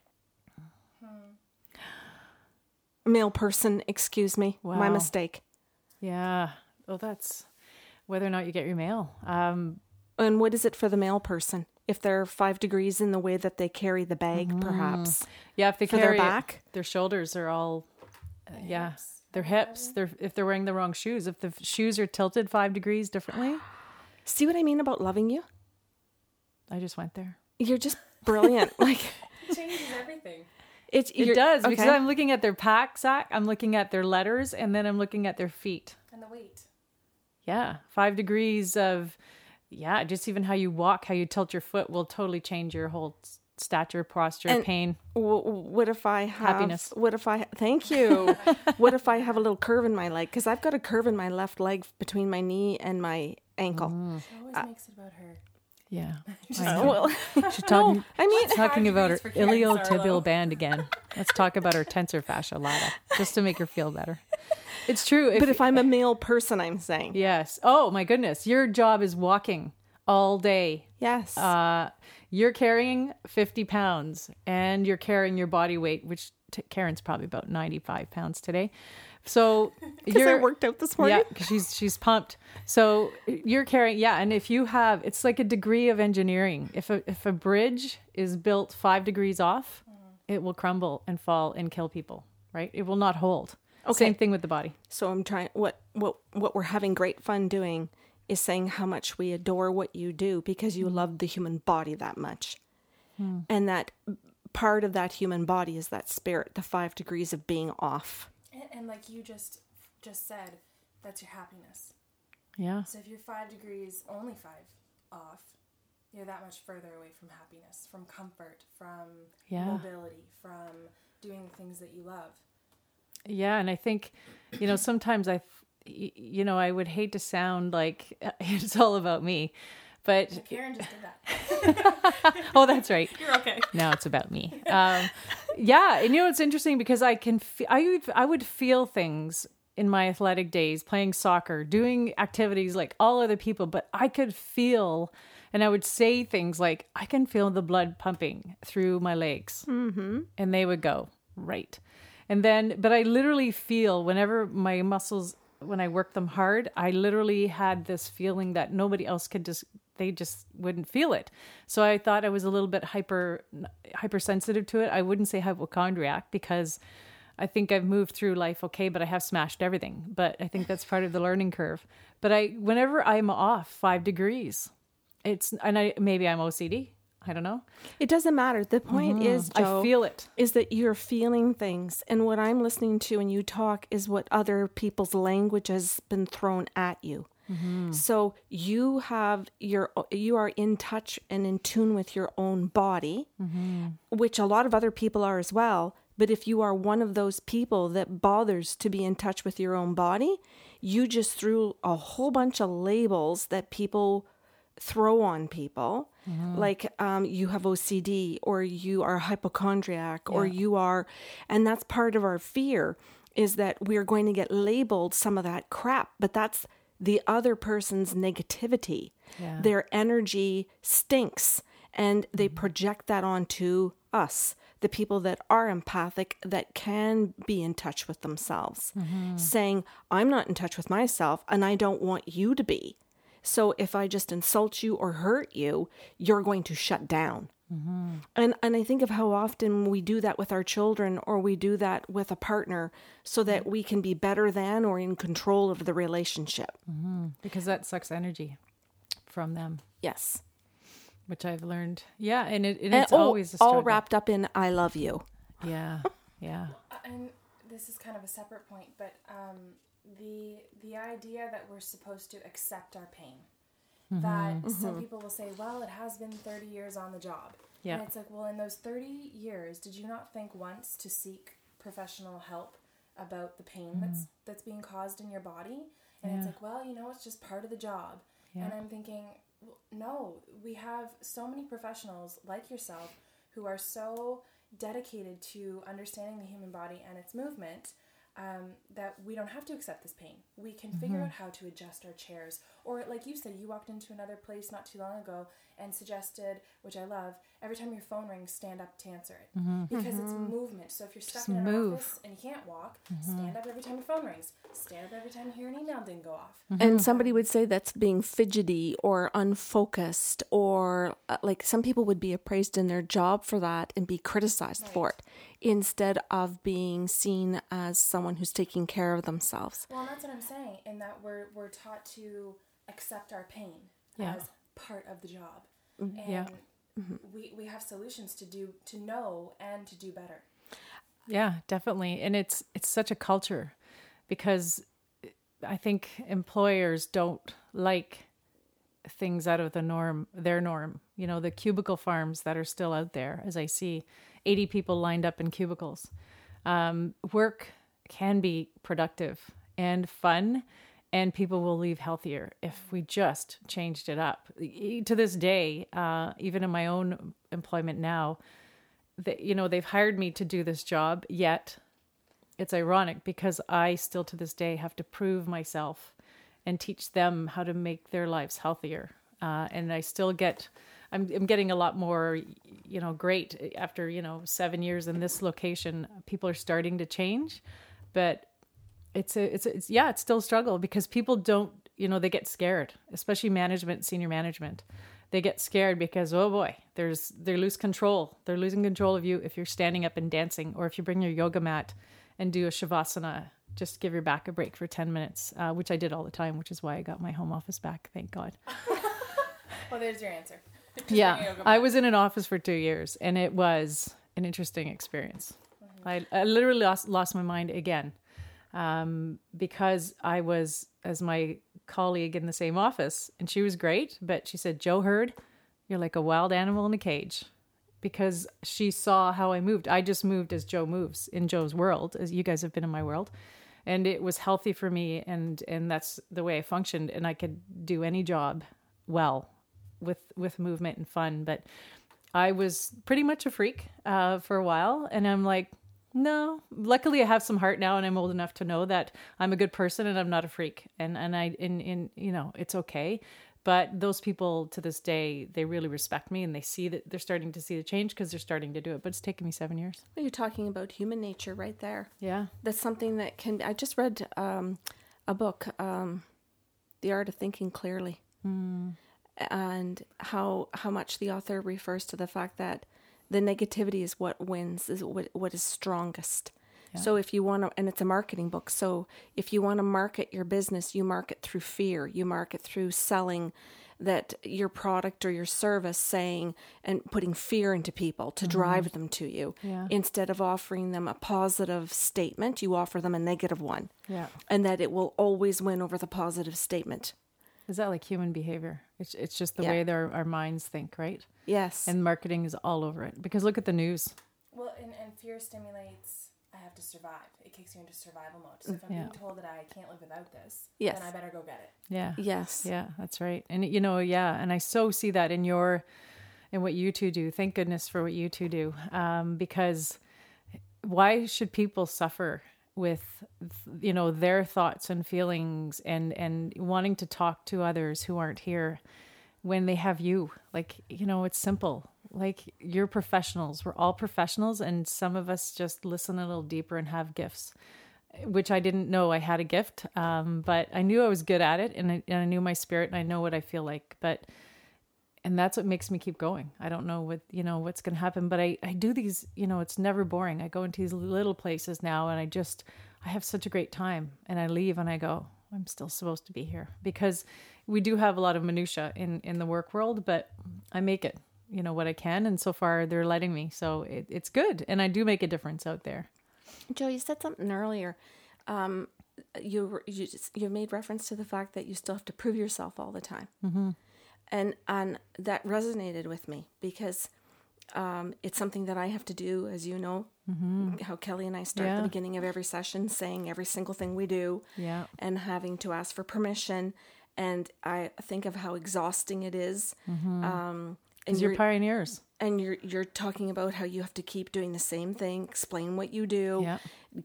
Male person, excuse me. My mistake. Yeah. Oh, that's whether or not you get your mail. Um, And what is it for the male person? If they're five degrees in the way that they carry the bag, perhaps. yeah, if they For their carry it, back? their shoulders are all, uh, yeah, their hips. They're if they're wearing the wrong shoes. If the f- shoes are tilted five degrees differently, See what I mean about loving you? I just went there. You're just brilliant. like It changes everything. It's It you're- does because okay. I'm looking at their pack sack, I'm looking at their letters, and then I'm looking at their feet. And the weight. Yeah, five degrees of, yeah, just even how you walk, how you tilt your foot will totally change your whole stature, posture, And- pain. W- what if I have Happiness. What if I thank you? what if I have a little curve in my leg? Because I've got a curve in my left leg between my knee and my ankle. Mm. She always makes it about her. Yeah. Uh, well, She's talking, I mean, she's talking about her iliotibial band again. Let's talk about her tensor fascia lata, just to make her feel better. It's true. If, but if I'm a male person, I'm saying yes. Oh my goodness, your job is walking all day. yes. Uh, you're carrying 50 pounds and you're carrying your body weight, which t- Karen's probably about 95 pounds today. So Because I worked out this morning. yeah, because she's she's pumped. So you're carrying, yeah. And if you have, it's like a degree of engineering. If a if a bridge is built five degrees off, mm. it will crumble and fall and kill people. Right? It will not hold. Okay. Same thing with the body. So I'm trying what what what we're having great fun doing is saying how much we adore what you do because you mm. love the human body that much. Hmm. And that part of that human body is that spirit, the 5 degrees of being off. And, like you just just said, that's your happiness. Yeah. So if you're five degrees, only five off, you're that much further away from happiness, from comfort, from Yeah. mobility, from doing the things that you love. Yeah, and I think, you know, sometimes I, you know, I would hate to sound like it's all about me, but Karen just did that. oh, that's right. You're okay. now it's about me. Um, yeah, and you know it's interesting because I can fe- I would I would feel things in my athletic days, playing soccer, doing activities like all other people, but I could feel, and I would say things like I can feel the blood pumping through my legs, mm-hmm. and they would go right, and then but I literally feel whenever my muscles when I work them hard, I literally had this feeling that nobody else could just they just wouldn't feel it. So I thought I was a little bit hyper hypersensitive to it. I wouldn't say hypochondriac because I think I've moved through life okay, but I have smashed everything. But I think that's part of the learning curve. But I whenever I'm off 5 degrees, it's and I maybe I'm OCD. I don't know. It doesn't matter. The point is, Joe, Mm-hmm. I feel it. is that you're feeling things, and what I'm listening to when you talk is what other people's language has been thrown at you. Mm-hmm. So you have your you are in touch and in tune with your own body, mm-hmm. which a lot of other people are as well. But if you are one of those people that bothers to be in touch with your own body, you just threw a whole bunch of labels that people throw on people. Mm-hmm. Like um, you have ocd or you are hypochondriac or you are and that's part of our fear is that we're going to get labeled some of that crap but that's the other person's negativity Yeah. their energy stinks and they mm-hmm. project that onto us the people that are empathic that can be in touch with themselves mm-hmm. saying i'm not in touch with myself and i don't want you to be so if I just insult you or hurt you, you're going to shut down. And and I think of how often we do that with our children or we do that with a partner so that we can be better than or in control of the relationship. because that sucks energy from them, Yes. which I've learned. Yeah, and it, and And it's oh, always a all wrapped up in I love you. Yeah, yeah, and this is kind of a separate point, but um, the the idea that we're supposed to accept our pain. That some people will say, "Well, it has been thirty years on the job," Yeah. and it's like, "Well, in those thirty years, did you not think once to seek professional help about the pain that's that's being caused in your body?" And it's like, "Well, you know, it's just part of the job." Yeah. And I'm thinking, well, no, we have so many professionals like yourself who are so dedicated to understanding the human body and its movement um, that we don't have to accept this pain. We can figure Mm-hmm. out how to adjust our chairs. Or, like you said, you walked into another place not too long ago and suggested, which I love, every time your phone rings, stand up to answer it. Because it's movement. So if you're stuck Mm-hmm. Just in an move. Mm-hmm. office and you can't walk, stand up every time your phone rings. Stand up every time you hear an email didn't go off. And somebody would say that's being fidgety or unfocused, or uh, like some people would be appraised in their job for that and be criticized for it instead of being seen as someone who's taking care of themselves. Well, that's what I'm saying, in that we're we're taught to accept our pain Yeah. as part of the job, Mm-hmm. Yeah. we we have solutions to do to know and to do better. yeah, definitely. And it's it's such a culture because I think employers don't like things out of the norm, their norm. You know, the cubicle farms that are still out there, as I see, eighty people lined up in cubicles. Um, work can be productive and fun and people will leave healthier if we just changed it up. To this day uh, even in my own employment now that you know they've hired me to do this job yet it's ironic because i still to this day have to prove myself and teach them how to make their lives healthier. Uh, and i still get I'm, I'm getting a lot more you know great after you know seven years in this location people are starting to change but it's a it's a, it's yeah it's still a struggle because people don't you know they get scared especially management senior management. They get scared because oh boy there's they lose control. They're losing control of you if you're standing up and dancing or if you bring your yoga mat and do a shavasana just give your back a break for 10 minutes uh, which i did all the time which is why i got my home office back thank god. Well, there's your answer. yeah i was in an office for two years and it was an interesting experience. I, I literally lost, lost my mind again um, because i was as my colleague in the same office and she was great but she said joe heard you're like a wild animal in a cage. Because she saw how i moved. I just moved as joe moves in joe's world as you guys have been in my world. And it was healthy for me and and that's the way i functioned and i could do any job well with with movement and fun. But i was pretty much a freak uh, for a while and i'm like no. Luckily i have some heart now and i'm old enough to know that i'm a good person and i'm not a freak. And and i in in you know it's okay. But those people to this day they really respect me and they see that they're starting to see the change because they're starting to do it. But it's taken me seven years. Well, You're talking about human nature right there. yeah. That's something that can. I just read um, a book, um, "The Art of Thinking Clearly," and how how much the author refers to the fact that the negativity is what wins, is what what is strongest. So if you want to, and it's a marketing book. So if you want to market your business, you market through fear. You market through selling that your product or your service, saying and putting fear into people to drive mm-hmm. them to you. Yeah. Instead of offering them a positive statement, you offer them a negative one, yeah and that it will always win over the positive statement. Is that like human behavior it's, it's just the Yeah. way their, our minds think right Yes. and marketing is all over it because look at the news Well, and, and fear stimulates. I have to survive. It kicks you into survival mode. So if I'm Yeah. being told that I can't live without this, Yes. then I better go get it. yeah yes. Yeah, that's right. And you know, yeah, and I so see that in your in what you two do. Thank goodness for what you two do. Um, because why should people suffer with you know their thoughts and feelings and and wanting to talk to others who aren't here when they have you? Like, you know, it's simple. Like you're professionals. We're all professionals and some of us just listen a little deeper and have gifts which I didn't know I had a gift. Um, but I knew I was good at it and I, and I knew my spirit and I know what I feel like. But, and that's what makes me keep going. I don't know what, you know, what's going to happen, but I, I do these, you know, it's never boring. I go into these little places now and I just, I have such a great time and I leave and I go, I'm still supposed to be here because we do have a lot of minutia in, in the work world, but I make it, you know, what I can. And so far they're letting me. So it, it's good. And I do make a difference out there. Joe, you said something earlier. Um, you you just, you made reference to the fact that you still have to prove yourself all the time, mm-hmm. And and that resonated with me because um, it's something that I have to do, as you know, how Kelly and I start Yeah. the beginning of every session saying every single thing we do, Yeah. and having to ask for permission, and I think of how exhausting it is. Um, and Because you're you're- pioneers. and you're you're talking about how you have to keep doing the same thing, explain what you do, Yeah.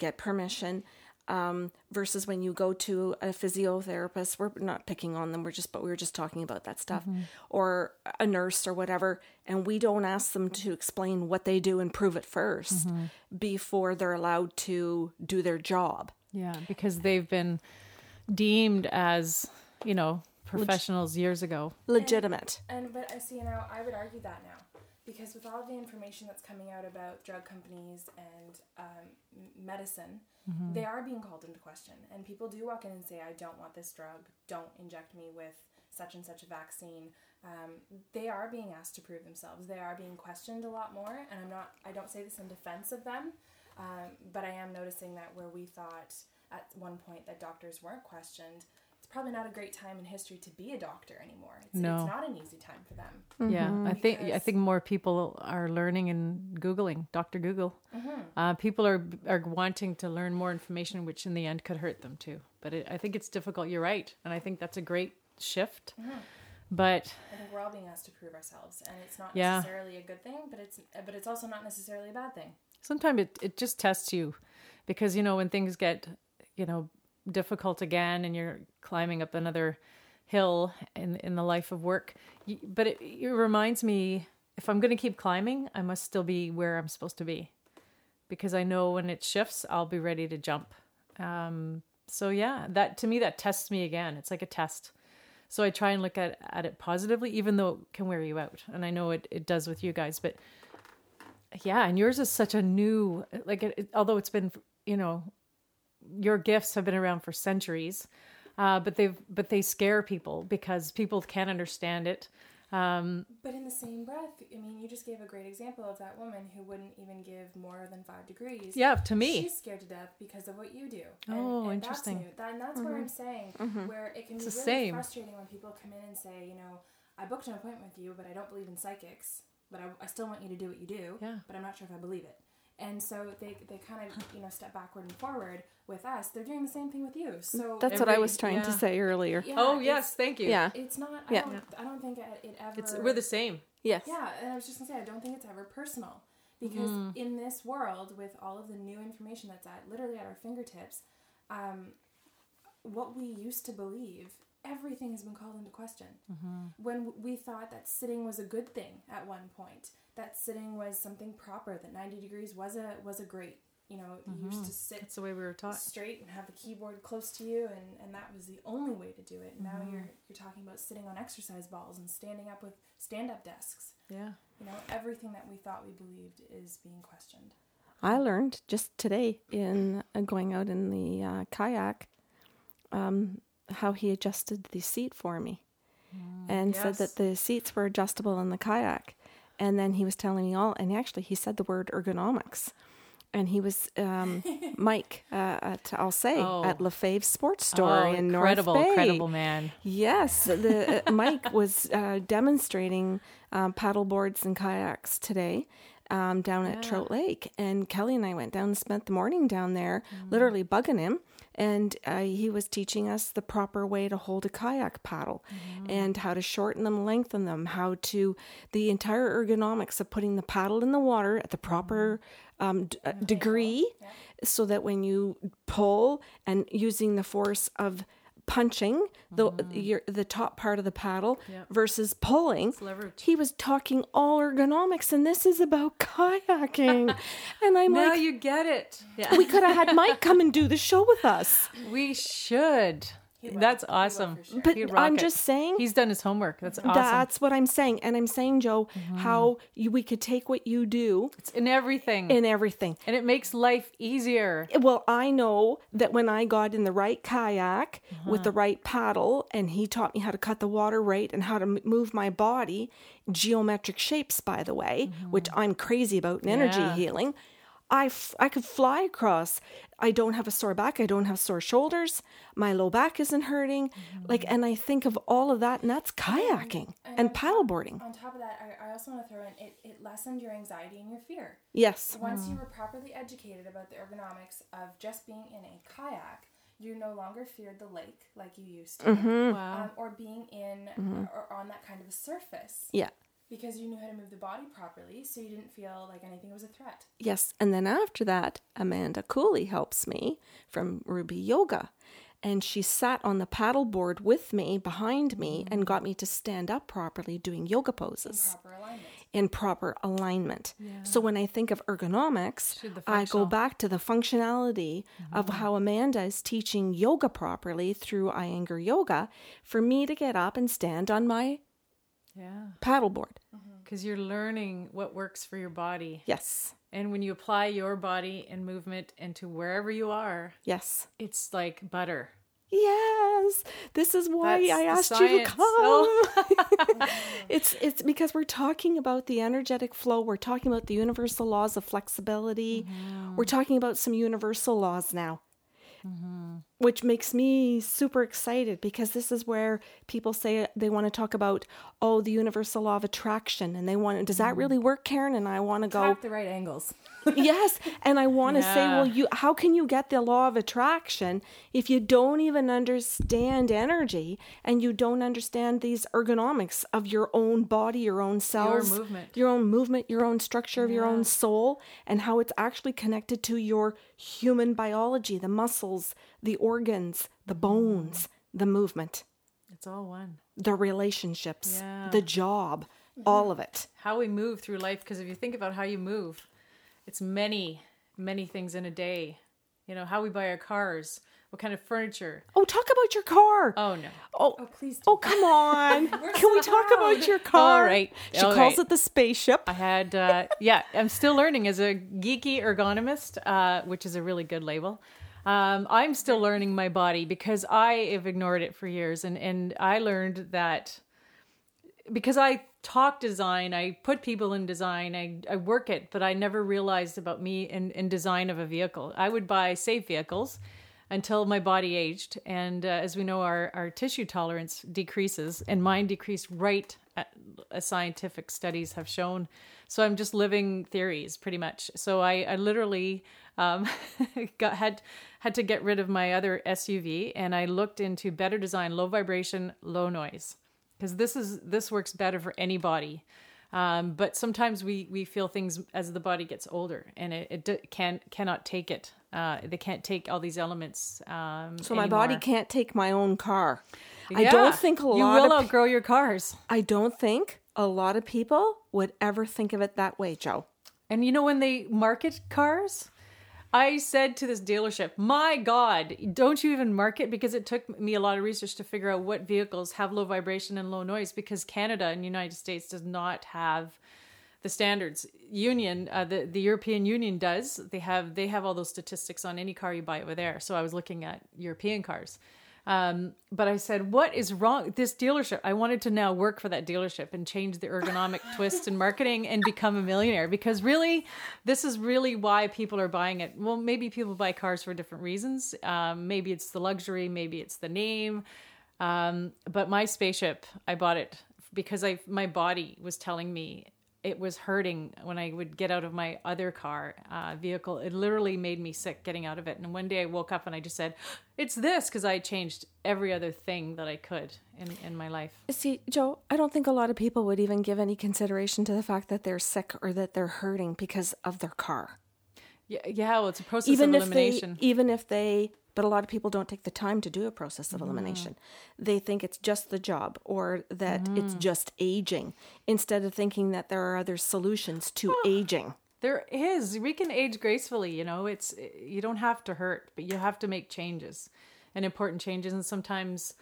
get permission. Um, versus when you go to a physiotherapist, we're not picking on them. We're just, but we were just talking about that stuff, or a nurse or whatever, and we don't ask them to explain what they do and prove it 1st before they're allowed to do their job. Yeah, because they've been deemed as, you know, professionals years ago. Legitimate. And but I see now I would argue that now because with all the information that's coming out about drug companies and um, medicine, they are being called into question. And people do walk in and say, "I don't want this drug. Don't inject me with such and such a vaccine." Um, they are being asked to prove themselves. They are being questioned a lot more. And I'm not. I don't say this in defense of them, um, but I am noticing that where we thought at one point that doctors weren't questioned. It's probably not a great time in history to be a doctor anymore. It's, No. it's not an easy time for them. Yeah, mm-hmm. I think I think more people are learning and googling Dr. Google. Mm-hmm. Uh, people are are wanting to learn more information, which in the end could hurt them too. But it, I think it's difficult. You're right, and I think that's a great shift. Mm-hmm. But I think we're all being asked to prove ourselves, and it's not Yeah. necessarily a good thing, but it's but it's also not necessarily a bad thing. sometimes it, it just tests you because you know when things get you know difficult again and you're climbing up another hill in in the life of work but it, it reminds me if i'm going to keep climbing i must still be where i'm supposed to be because i know when it shifts i'll be ready to jump um so yeah, that to me that tests me again. It's like a test. So I try and look at at it positively, even though it can wear you out, and I know it it does with you guys. But yeah, and yours is such a new like it, it- although it's been you know your gifts have been around for centuries, uh, but they've but they scare people because people can't understand it. Um, But in the same breath, I mean, you just gave a great example of that woman who wouldn't even give more than five degrees. yeah, to me, She's scared to death because of what you do. Oh, interesting. That's, new. That, and that's where I'm saying where it can It's be really same. frustrating when people come in and say, you know, I booked an appointment with you, but I don't believe in psychics. But I, I still want you to do what you do. Yeah. But I'm not sure if I believe it. And so they, they kind of you know step backward and forward with us. They're doing the same thing with you. So mm, That's what I was trying to say earlier. yeah, oh yes, thank you. Yeah. It's not. Yeah. I don't. I don't think it, it ever. it's we're the same. Yes. Yeah, and I was just gonna say I don't think it's ever personal because mm. in this world with all of the new information that's at literally at our fingertips, um, what we used to believe, everything has been called into question. Mm-hmm. When we thought that sitting was a good thing at one point, that sitting was something proper, that ninety degrees was a was a great. You know, you used to sit That's the way we were taught. straight and have the keyboard close to you and, and that was the only way to do it. Now Mm-hmm. you're you're talking about sitting on exercise balls and standing up with stand up desks. Yeah. You know, everything that we thought we believed is being questioned. I learned just today in uh, going out in the uh, kayak um, how he adjusted the seat for me and said that the seats were adjustable in the kayak. And then he was telling me all, and actually he said the word ergonomics. And he was um, Mike uh, at I'll say Oh. at Lefebvre Sports Store oh, in incredible, North Bay. incredible man. Yes, the uh, Mike was uh, demonstrating um, paddle boards and kayaks today um, down at Trout Lake, and Kelly and I went down and spent the morning down there, literally bugging him. And uh, he was teaching us the proper way to hold a kayak paddle, and how to shorten them, lengthen them, how to the entire ergonomics of putting the paddle in the water at the proper um, d- uh, degree, so that when you pull and using the force of punching the your the top part of the paddle Yep. versus pulling. He was talking all ergonomics, and this is about kayaking. and I'm Now like, now you get it. Yeah. we could have had Mike come and do the show with us. We should. Will. That's He awesome. sure. But I'm it. just saying. He's done his homework. That's awesome. That's what I'm saying, and I'm saying, Joe, mm-hmm. how you, we could take what you do it's in everything. in everything. and it makes life easier. Eh, well, I know that when I got in the right kayak uh-huh. with the right paddle, and he taught me how to cut the water right and how to m- move my body, geometric shapes, by the way, mm-hmm. which I'm crazy about in energy Yeah. healing. I, f- I could fly across. I don't have a sore back. I don't have sore shoulders. My low back isn't hurting. Like, and I think of all of that, and that's kayaking and paddleboarding. On top of that, I, I also want to throw in it, it lessened your anxiety and your fear. Yes. Once you were properly educated about the ergonomics of just being in a kayak, you no longer feared the lake like you used to, Mm-hmm. Wow. um, or being in or on that kind of a surface Yeah. Because you knew how to move the body properly, so you didn't feel like anything was a threat. Yes. And then after that, Amanda Cooley helps me from Ruby Yoga. And she sat on the paddleboard with me behind me mm-hmm. and got me to stand up properly doing yoga poses Proper alignment. in proper alignment. So when I think of ergonomics, I go back to the functionality of mm-hmm. how Amanda is teaching yoga properly through Iyengar Yoga for me to get up and stand on my Yeah. paddleboard. Because you're learning what works for your body. Yes. And when you apply your body and movement into wherever you are, Yes. it's like butter. Yes, this is why That's I asked you to come. Oh. it's it's because we're talking about the energetic flow. We're talking about the universal laws of flexibility. Mm-hmm. We're talking about some universal laws now. Mm-hmm. Which makes me super excited because this is where people say they want to talk about, oh, the universal law of attraction. And they want, does Mm-hmm. that really work, Karen? And I want to go, Track the right angles. yes and i want to say well you how can you get the law of attraction if you don't even understand energy and you don't understand these ergonomics of your own body your own cells your movement. your own movement your own structure of your own soul and how it's actually connected to your human biology the muscles the organs the bones the movement It's all one. the relationships Yeah. the job all of it How we move through life. Because if you think about how you move, it's many, many things in a day. You know, how we buy our cars, what kind of furniture. Oh, talk about your car. Oh no. Oh, Oh, please do. oh, come on. Can we talk proud. about your car? All right. She All calls right. it the spaceship. I had, uh, yeah, I'm still learning as a geeky ergonomist, uh, which is a really good label. Um, I'm still learning my body because I have ignored it for years, and and I learned that because I talk design, I put people in design, I, I work it, but I never realized about me in, in design of a vehicle. I would buy safe vehicles until my body aged. And uh, as we know, our, our tissue tolerance decreases, and mine decreased right as scientific studies have shown. So I'm just living theories pretty much. So I, I literally um, got had had to get rid of my other SUV, and I looked into better design, low vibration, low noise because this is this works better for any body. Um, but sometimes we we feel things as the body gets older, and it, it d- can cannot take it. Uh, they can't take all these elements. Um, So my body can't take my own car. I don't think a lot you will of outgrow your cars. I don't think a lot of people would ever think of it that way, Joe. And you know when they market cars, I said to this dealership, "My God, don't you even market?" Because it took me a lot of research to figure out what vehicles have low vibration and low noise. Because Canada and United States does not have the standards. Union, uh, the the European Union does. They have they have all those statistics on any car you buy over there. So I was looking at European cars. Um, but I said, what is wrong? This dealership, I wanted to now work for that dealership and change the ergonomic twist in marketing and become a millionaire because really, this is really why people are buying it. Well, maybe people buy cars for different reasons. Um, maybe it's the luxury, maybe it's the name. Um, but my spaceship, I bought it because I my body was telling me it was hurting when I would get out of my other car uh, vehicle. It literally made me sick getting out of it. And one day I woke up and I just said, "It's this," because I changed every other thing that I could in in my life. See, Joe, I don't think a lot of people would even give any consideration to the fact that they're sick or that they're hurting because of their car. Yeah, yeah. Well, it's a process even of if elimination. they even if they but a lot of people don't take the time to do a process of Mm. elimination they think it's just the job or that it's Mm. just aging instead of thinking that there are other solutions to aging There is. We can age gracefully, you know. It's you don't have to hurt, but you have to make changes and important changes and sometimes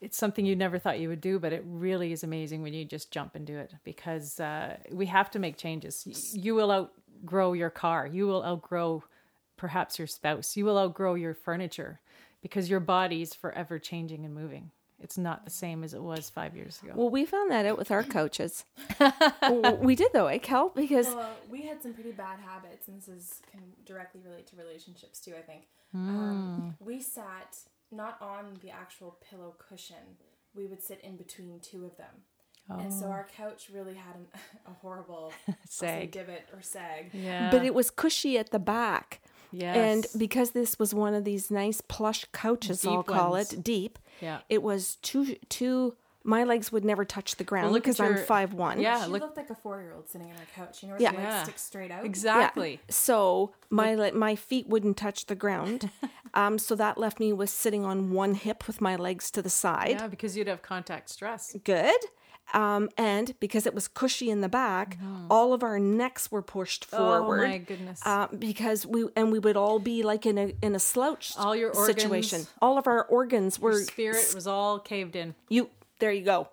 it's something you never thought you would do, but it really is amazing when you just jump and do it because uh, we have to make changes. You will outgrow your car. You will outgrow perhaps your spouse. You will outgrow your furniture because your body is forever changing and moving. It's not the same as it was five years ago. well we found that out with our coaches we did though eh kel because Well, we had some pretty bad habits, and this is can directly relate to relationships too. I think um, we sat not on the actual pillow cushion. We would sit in between two of them, and so our couch really had an, a horrible I'll say Sag. divot or sag. yeah. but it was cushy at the back yes. and because this was one of these nice plush couches i'll Deep call ones. it deep Yeah. it was too too my legs would never touch the ground look at because i'm five one Yeah, she look- looked like a four-year-old sitting on our couch. You know, where Yeah. her legs Yeah. stick straight out. exactly. So my le- my feet wouldn't touch the ground. um, so that left me with sitting on one hip with my legs to the side. Yeah, because you'd have contact stress. Good. Um, and because it was cushy in the back, all of our necks were pushed forward. Mm-hmm. Oh my goodness. Uh, because we and we would all be like in a in a slouch All your situation. All of our organs were Spirit was all caved in. you. There you go.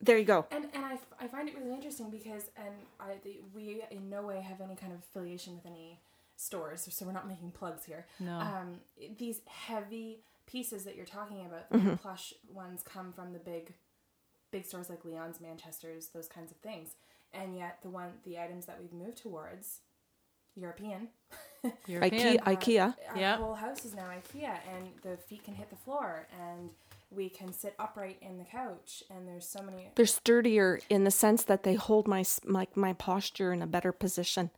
There you go. And and I, f- I find it really interesting because and I the, we in no way have any kind of affiliation with any stores, so we're not making plugs here. No. Um, these heavy pieces that you're talking about, the plush ones, come from the big, big stores like Leon's, Manchester's, those kinds of things. And yet the one the items that we've moved towards, European, European. IKEA. IKEA. our Yeah. whole house is now IKEA, and the feet can hit the floor, and we can sit upright in the couch, and there's so many They're sturdier in the sense that they hold my s- my, my posture in a better position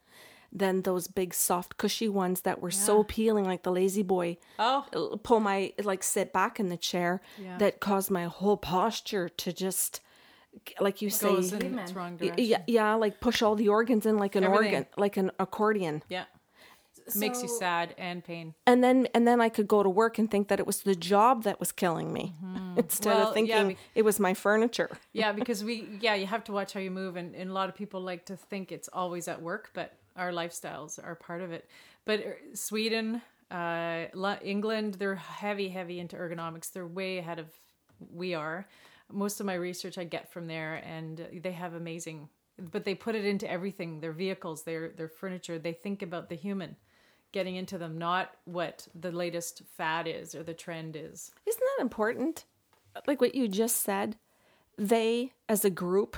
than those big soft cushy ones that were so appealing like the La-Z-Boy Oh, pull my like sit back in the chair Yeah. that caused my whole posture to just like you say in its wrong direction. yeah, yeah like push all the organs in like an Everything. organ like an accordion Yeah. Makes you sad and pain. and then and then I could go to work and think that it was the job that was killing me instead Mm-hmm. Well, of yeah, thinking be- it was my furniture Yeah, because we, yeah, you have to watch how you move. And, and a lot of people like to think it's always at work, but our lifestyles are part of it. But uh, Sweden, Uh, England, they're heavy, heavy into ergonomics. They're way ahead of we are. Most of my research I get from there, and they have amazing. But they put it into everything: their vehicles, their their furniture. They think about the human getting into them, not what the latest fad is or the trend is. Isn't that important? Like what you just said, they as a group,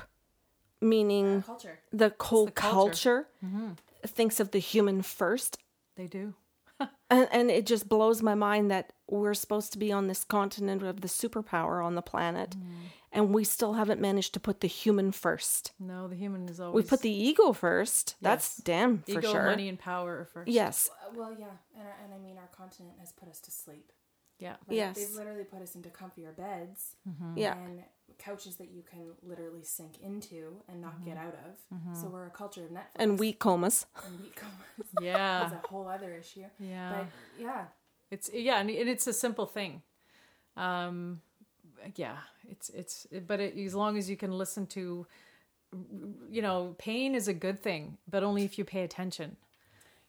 meaning Culture. the whole the culture. culture, thinks of the human first. They do. And, and it just blows my mind that we're supposed to be on this continent of the superpower on the planet, mm. and we still haven't managed to put the human first. No, the human is always. We put the ego first. That's Yes. damn for ego, sure. money, and power are first. Yes. Uh, well, yeah, and, uh, and I mean, our continent has put us to sleep. Yeah. Like, Yes. They've literally put us into comfier beds mm-hmm. Yeah. and couches that you can literally sink into and not get out of. So we're a culture of Netflix. And weak comas. And we come. Yeah. That's a whole other issue. Yeah. But yeah, It's yeah, and and it's a simple thing. Um, yeah, it's it's but it, as long as you can listen to, you know, pain is a good thing, but only if you pay attention.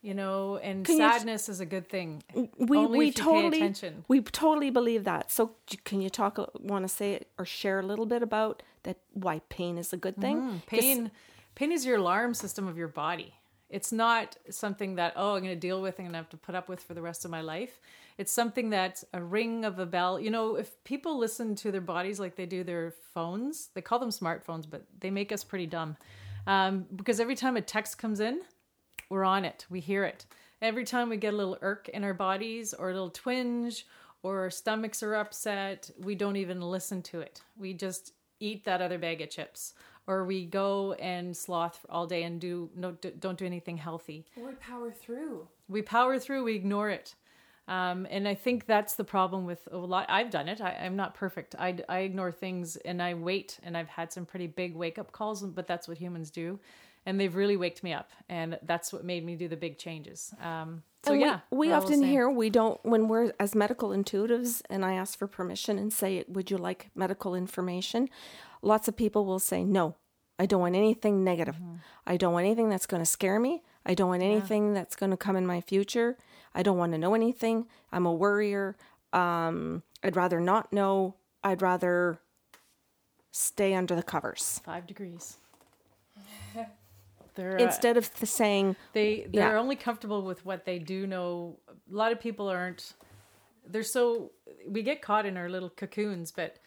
You know, and Can you- sadness is a good thing. We only we you totally we totally believe that. So can you talk? Want to say it or share a little bit about that? Why pain is a good thing? 'Cause- Pain, pain is your alarm system of your body. It's not something that oh I'm going to deal with and I'm going to have to put up with for the rest of my life. It's something that's a ring of a bell. You know, if people listen to their bodies like they do their phones, they call them smartphones, but they make us pretty dumb. Um, because every time a text comes in, we're on it. We hear it. Every time we get a little irk in our bodies or a little twinge or our stomachs are upset, we don't even listen to it. We just eat that other bag of chips or we go and sloth all day and do no don't do anything healthy. we power through. We power through, we ignore it. Um, and I think that's the problem with a lot. I've done it. I, I'm not perfect. I, I ignore things and I wait. And I've had some pretty big wake up calls, but that's what humans do. And they've really waked me up. And that's what made me do the big changes. Um, so, and yeah. we, the often hear we don't when we're as medical intuitives, and I ask for permission and say, "Would you like medical information?" Lots of people will say, "No, I don't want anything negative. Mm-hmm. I don't want anything that's going to scare me. I don't want anything that's going to come in my future. I don't want to know anything. I'm a worrier. Um, I'd rather not know. I'd rather stay under the covers." Five degrees. They're, uh, Instead of th- saying, they they're Yeah. only comfortable with what they do know. A lot of people aren't. They're so we get caught in our little cocoons, but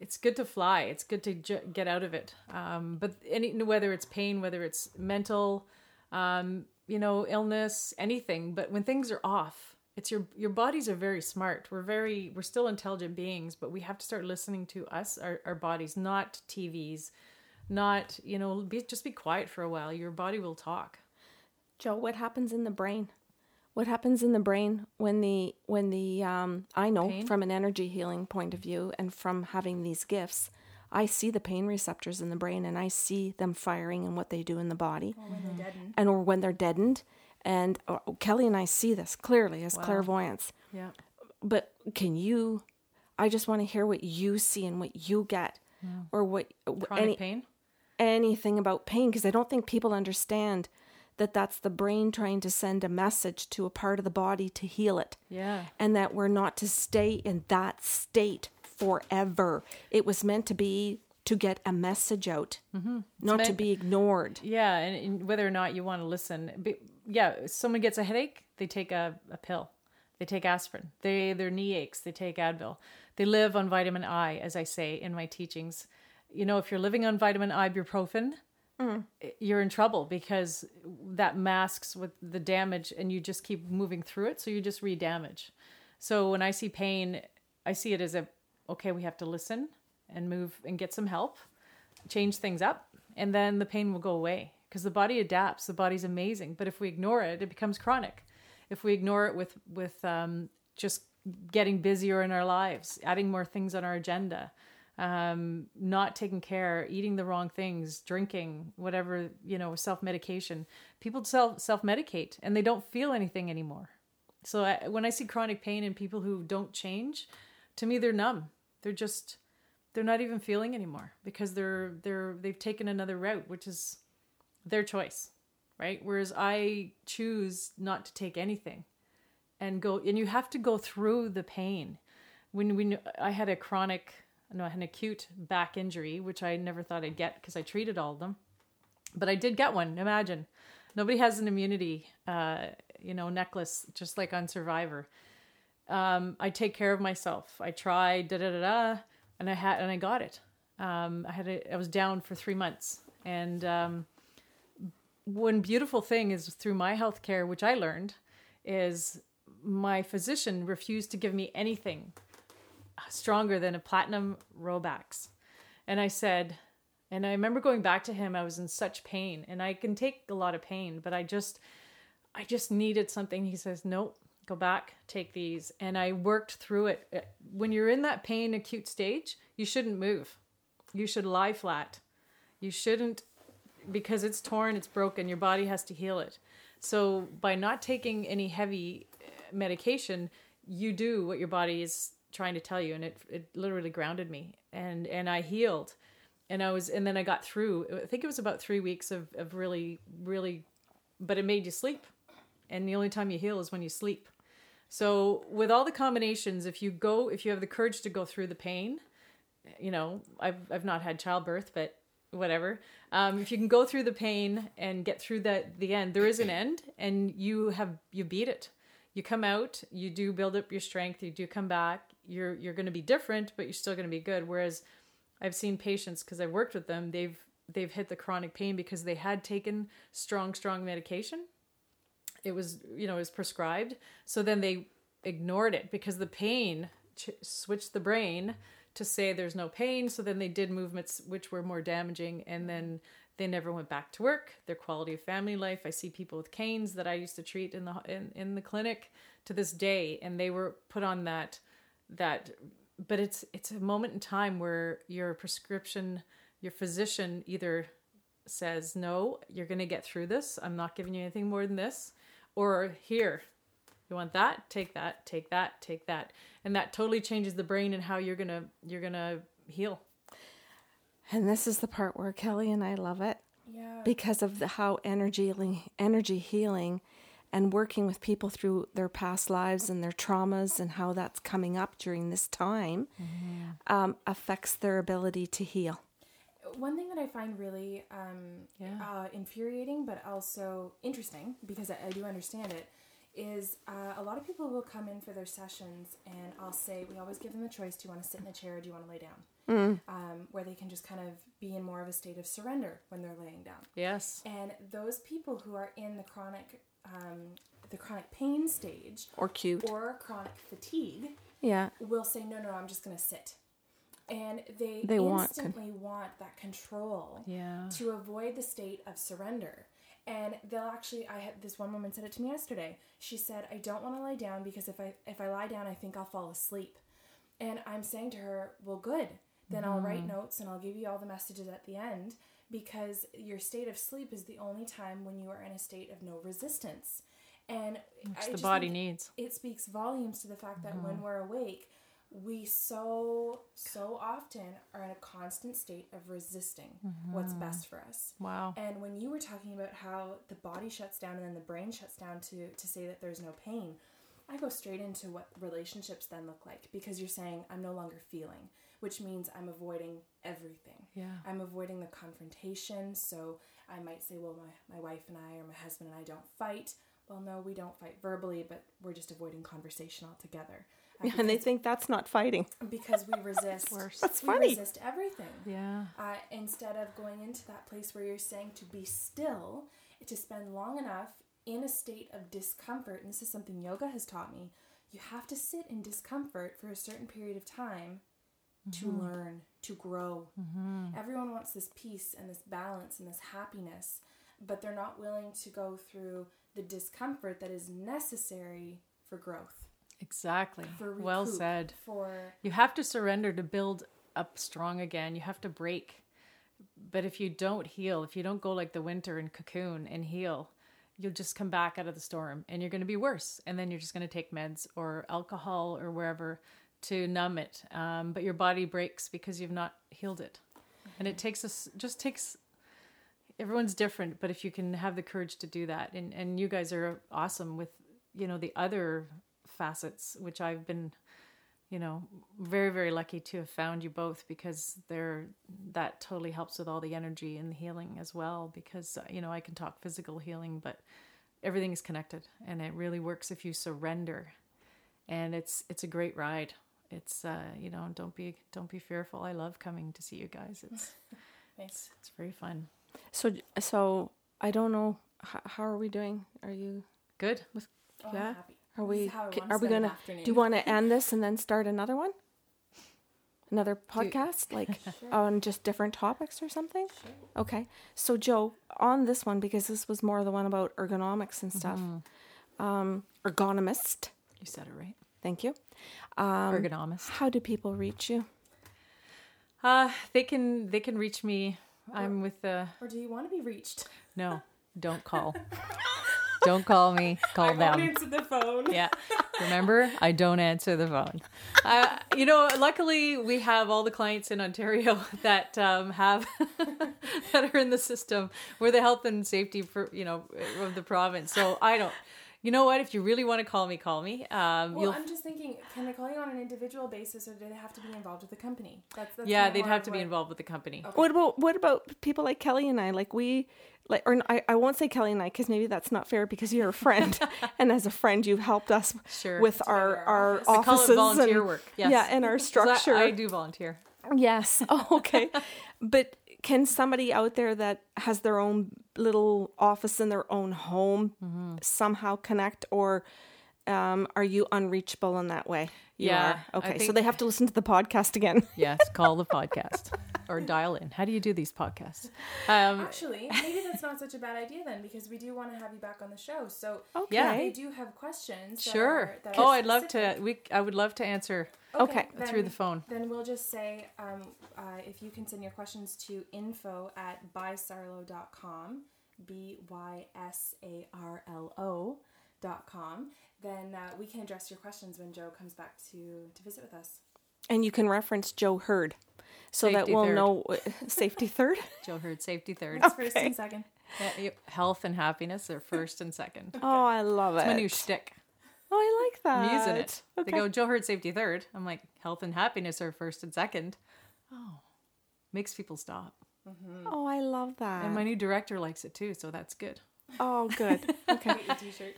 it's good to fly. It's good to j- get out of it. Um, but any whether it's pain, whether it's mental, um, you know, illness, anything. But when things are off, it's your your bodies are very smart. We're very we're still intelligent beings, but we have to start listening to us, our, our bodies, not TVs, not you know, be just be quiet for a while. Your body will talk. Joe, what happens in the brain? What happens in the brain when the when the um I know Pain? from an energy healing point of view and from having these gifts, I see the pain receptors in the brain and I see them firing and what they do in the body Or when they and or when they're deadened and uh, Kelly and I see this clearly as clairvoyants. Yeah. But can you I just want to hear what you see and what you get or what Chronic any pain. Anything about pain because I don't think people understand that that's the brain trying to send a message to a part of the body to heal it. Yeah. And that we're not to stay in that state forever. It was meant to be to get a message out, mm-hmm. not to be ignored. Yeah, and, and whether or not you want to listen, but yeah, someone gets a headache, they take a, a pill. They take aspirin. They their knee aches, they take Advil. They live on vitamin I, as I say in my teachings. You know, if you're living on vitamin ibuprofen, you're in trouble because that masks with the damage, and you just keep moving through it, so you just re-damage. So when I see pain, I see it as a okay, we have to listen and move and get some help change things up and then the pain will go away because the body adapts the body's amazing. But if we ignore it it becomes chronic. If we ignore it with with um, just getting busier in our lives adding more things on our agenda um, not taking care eating the wrong things drinking whatever you know self-medication. People self self-medicate and they don't feel anything anymore. So I, when i see chronic pain in people who don't change to me they're numb. They're just they're not even feeling anymore because they're they're they've taken another route which is their choice right? Whereas i choose not to take anything and go and you have to go through the pain. When when i had a chronic i had an acute back injury which i never thought i'd get because i treated all of them. But i did get one imagine. Nobody has an immunity uh, you know necklace just like on survivor. Um, i take care of myself. I tried da da da da and i had and i got it. Um, i had a, i was down for three months. And um, one beautiful thing is through my health care which i learned is my physician refused to give me anything stronger than a platinum Robax. And I said, and I remember going back to him, I was in such pain and I can take a lot of pain, but I just, I just needed something. He says, nope, go back, take these. And I worked through it. Uh, when you're in that pain acute stage, you shouldn't move. You should lie flat. You shouldn't, because it's torn, it's broken, your body has to heal it. So by not taking any heavy uh, medication, you do what your body is trying to tell you and it it literally grounded me. And and I healed. And I was and then I got through I think it was about 3 weeks of of really really but it made you sleep. And the only time you heal is when you sleep. So with all the combinations if you go if you have the courage to go through the pain you know I've I've not had childbirth but whatever um, if you can go through the pain and get through that the end there is an end and you have you beat it. You come out you do build up your strength you do come back you're you're going to be different but you're still going to be good. Whereas i've seen patients because i've worked with them they've they've hit the chronic pain because they had taken strong strong medication. It was you know it was prescribed. So then they ignored it because the pain ch- switched the brain to say there's no pain. So then they did movements which were more damaging and then they never went back to work. Their quality of family life i see people with canes that i used to treat in the in, in the clinic to this day and they were put on that that but it's it's a moment in time where your prescription your physician either says no you're going to get through this. I'm not giving you anything more than this or here you want that? Take that take that take that. And that totally changes the brain and how you're going to you're going to heal. And this is the part where Kelly and I love it. Yeah. because of the how energy energy healing and working with people through their past lives and their traumas and how that's coming up during this time um, affects their ability to heal. One thing that I find really um, Yeah. uh, infuriating, but also interesting because I, I do understand it, is uh, a lot of people will come in for their sessions, and I'll say, we always give them the choice: do you want to sit in a chair, or do you want to lay down? Um, where they can just kind of be in more of a state of surrender when they're laying down. yes And those people who are in the chronic, um, the chronic pain stage Or cute. or chronic fatigue, yeah. will say, no, no, I'm just going to sit. And they, They want con- instantly want that control yeah to avoid the state of surrender. And they'll actually, I had this one woman said it to me yesterday. She said, I don't want to lie down because if I, if I lie down, I think I'll fall asleep. And I'm saying to her, well, good. Then I'll write notes and I'll give you all the messages at the end because your state of sleep is the only time when you are in a state of no resistance. And the body needs it speaks volumes to the fact that Mm-hmm. when we're awake, we so so often are in a constant state of resisting what's Mm-hmm. best for us. wow And when you were talking about how the body shuts down and then the brain shuts down to to say that there's no pain, I go straight into what relationships then look like because you're saying I'm no longer feeling, which means I'm avoiding everything. yeah I'm avoiding the confrontation. So I might say, well, my, my wife and I or my husband and I don't fight. Well, no, we don't fight verbally, but we're just avoiding conversation altogether. Uh, And they think that's not fighting. because we resist. That's we funny. resist everything. yeah Uh, instead of going into that place where you're saying to be still, to spend long enough in a state of discomfort, and this is something yoga has taught me, you have to sit in discomfort for a certain period of time to mm-hmm. learn, to grow. Mm-hmm. Everyone wants this peace and this balance and this happiness, but they're not willing to go through the discomfort that is necessary for growth. exactly For well said For You have to surrender to build up strong again. You have to break. But if you don't heal, if you don't go like the winter and cocoon and heal, you'll just come back out of the storm and you're going to be worse. And then you're just going to take meds or alcohol or wherever to numb it. Um, but your body breaks because you've not healed it. And it takes us, just takes, everyone's different. But if you can have the courage to do that, and, and you guys are awesome with, you know, the other facets, which I've been, you know, very very lucky to have found you both because they're that totally helps with all the energy and the healing as well. Because uh, you know I can talk physical healing, but everything is connected, and it really works if you surrender. And it's it's a great ride. It's uh, you know don't be don't be fearful. I love coming to see you guys. It's Thanks. it's very fun. So so I don't know how, how are we doing? Are you Good. Oh, I'm Yeah. happy. are we is how I ca- wanna are we gonna do you want to end this and then start another one? Another podcast like on just different topics or something? Sure. Okay. So Joe, on this one because this was more the one about ergonomics and stuff. Mm-hmm. Um ergonomist. You said it right. Thank you. Um, Ergonomist. how do people reach you? Uh, they can they can reach me. I'm with the Or do you want to be reached? no. Don't call. don't call me. Call I won't them. answer the phone. Yeah. Remember, I don't answer the phone. Uh, you know, luckily we have all the clients in Ontario that um, have that are in the system where the health and safety for you know of the province. So I don't. You know what? If you really want to call me, call me. Um, Well, you'll I'm just thinking, can they call you on an individual basis, or do they have to be involved with the company? That's, that's yeah, they'd have of to be involved with the company. Okay. What about what about people like Kelly and I? Like we like or I, I won't say Kelly and I because maybe that's not fair because you're a friend and as a friend you've helped us Sure. with our our office. I offices call it volunteer and, work. Yes. yeah and our 'Cause I- structure. I, do volunteer. Yes. Oh, okay. but can somebody out there that has their own little office in their own home Mm-hmm. somehow connect or um, are you unreachable in that way? You Yeah, are. I Okay. so they have to listen to the podcast again. Yes, call the podcast or dial in. How do you do these podcasts? Um, Actually, maybe that's not such a bad idea then, because we do want to have you back on the show. So Okay. Yeah. if they do have questions. that sure. are- that Oh, I'd love to. We I would love to answer Okay, through the phone. Then we'll just say um, uh, if you can send your questions to info at bysarlo.com, B Y S A R L O dot com, then uh, we can address your questions when Joe comes back to, to visit with us. And you can reference Joe Hurd so that we'll third. know safety third. Joe Hurd, safety third. It's first and second. Yeah, Health and happiness are first and second. Oh, I love it. It's my new shtick. Oh, I like that. I'm using it. Okay. They go Joe Hurd, safety third. I'm like health and happiness are first and second. Oh, makes people stop. Oh, I love that. And my new director likes it too, so that's good. Oh, good. Okay. T-shirt.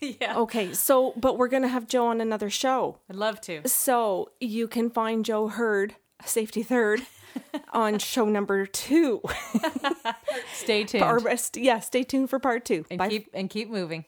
yeah, okay. So, but we're gonna have Joe on another show. I'd love to. So you can find Joe Hurd, safety third, on show number two. Stay tuned Or, yeah, stay tuned for part two. and Bye. keep and keep moving.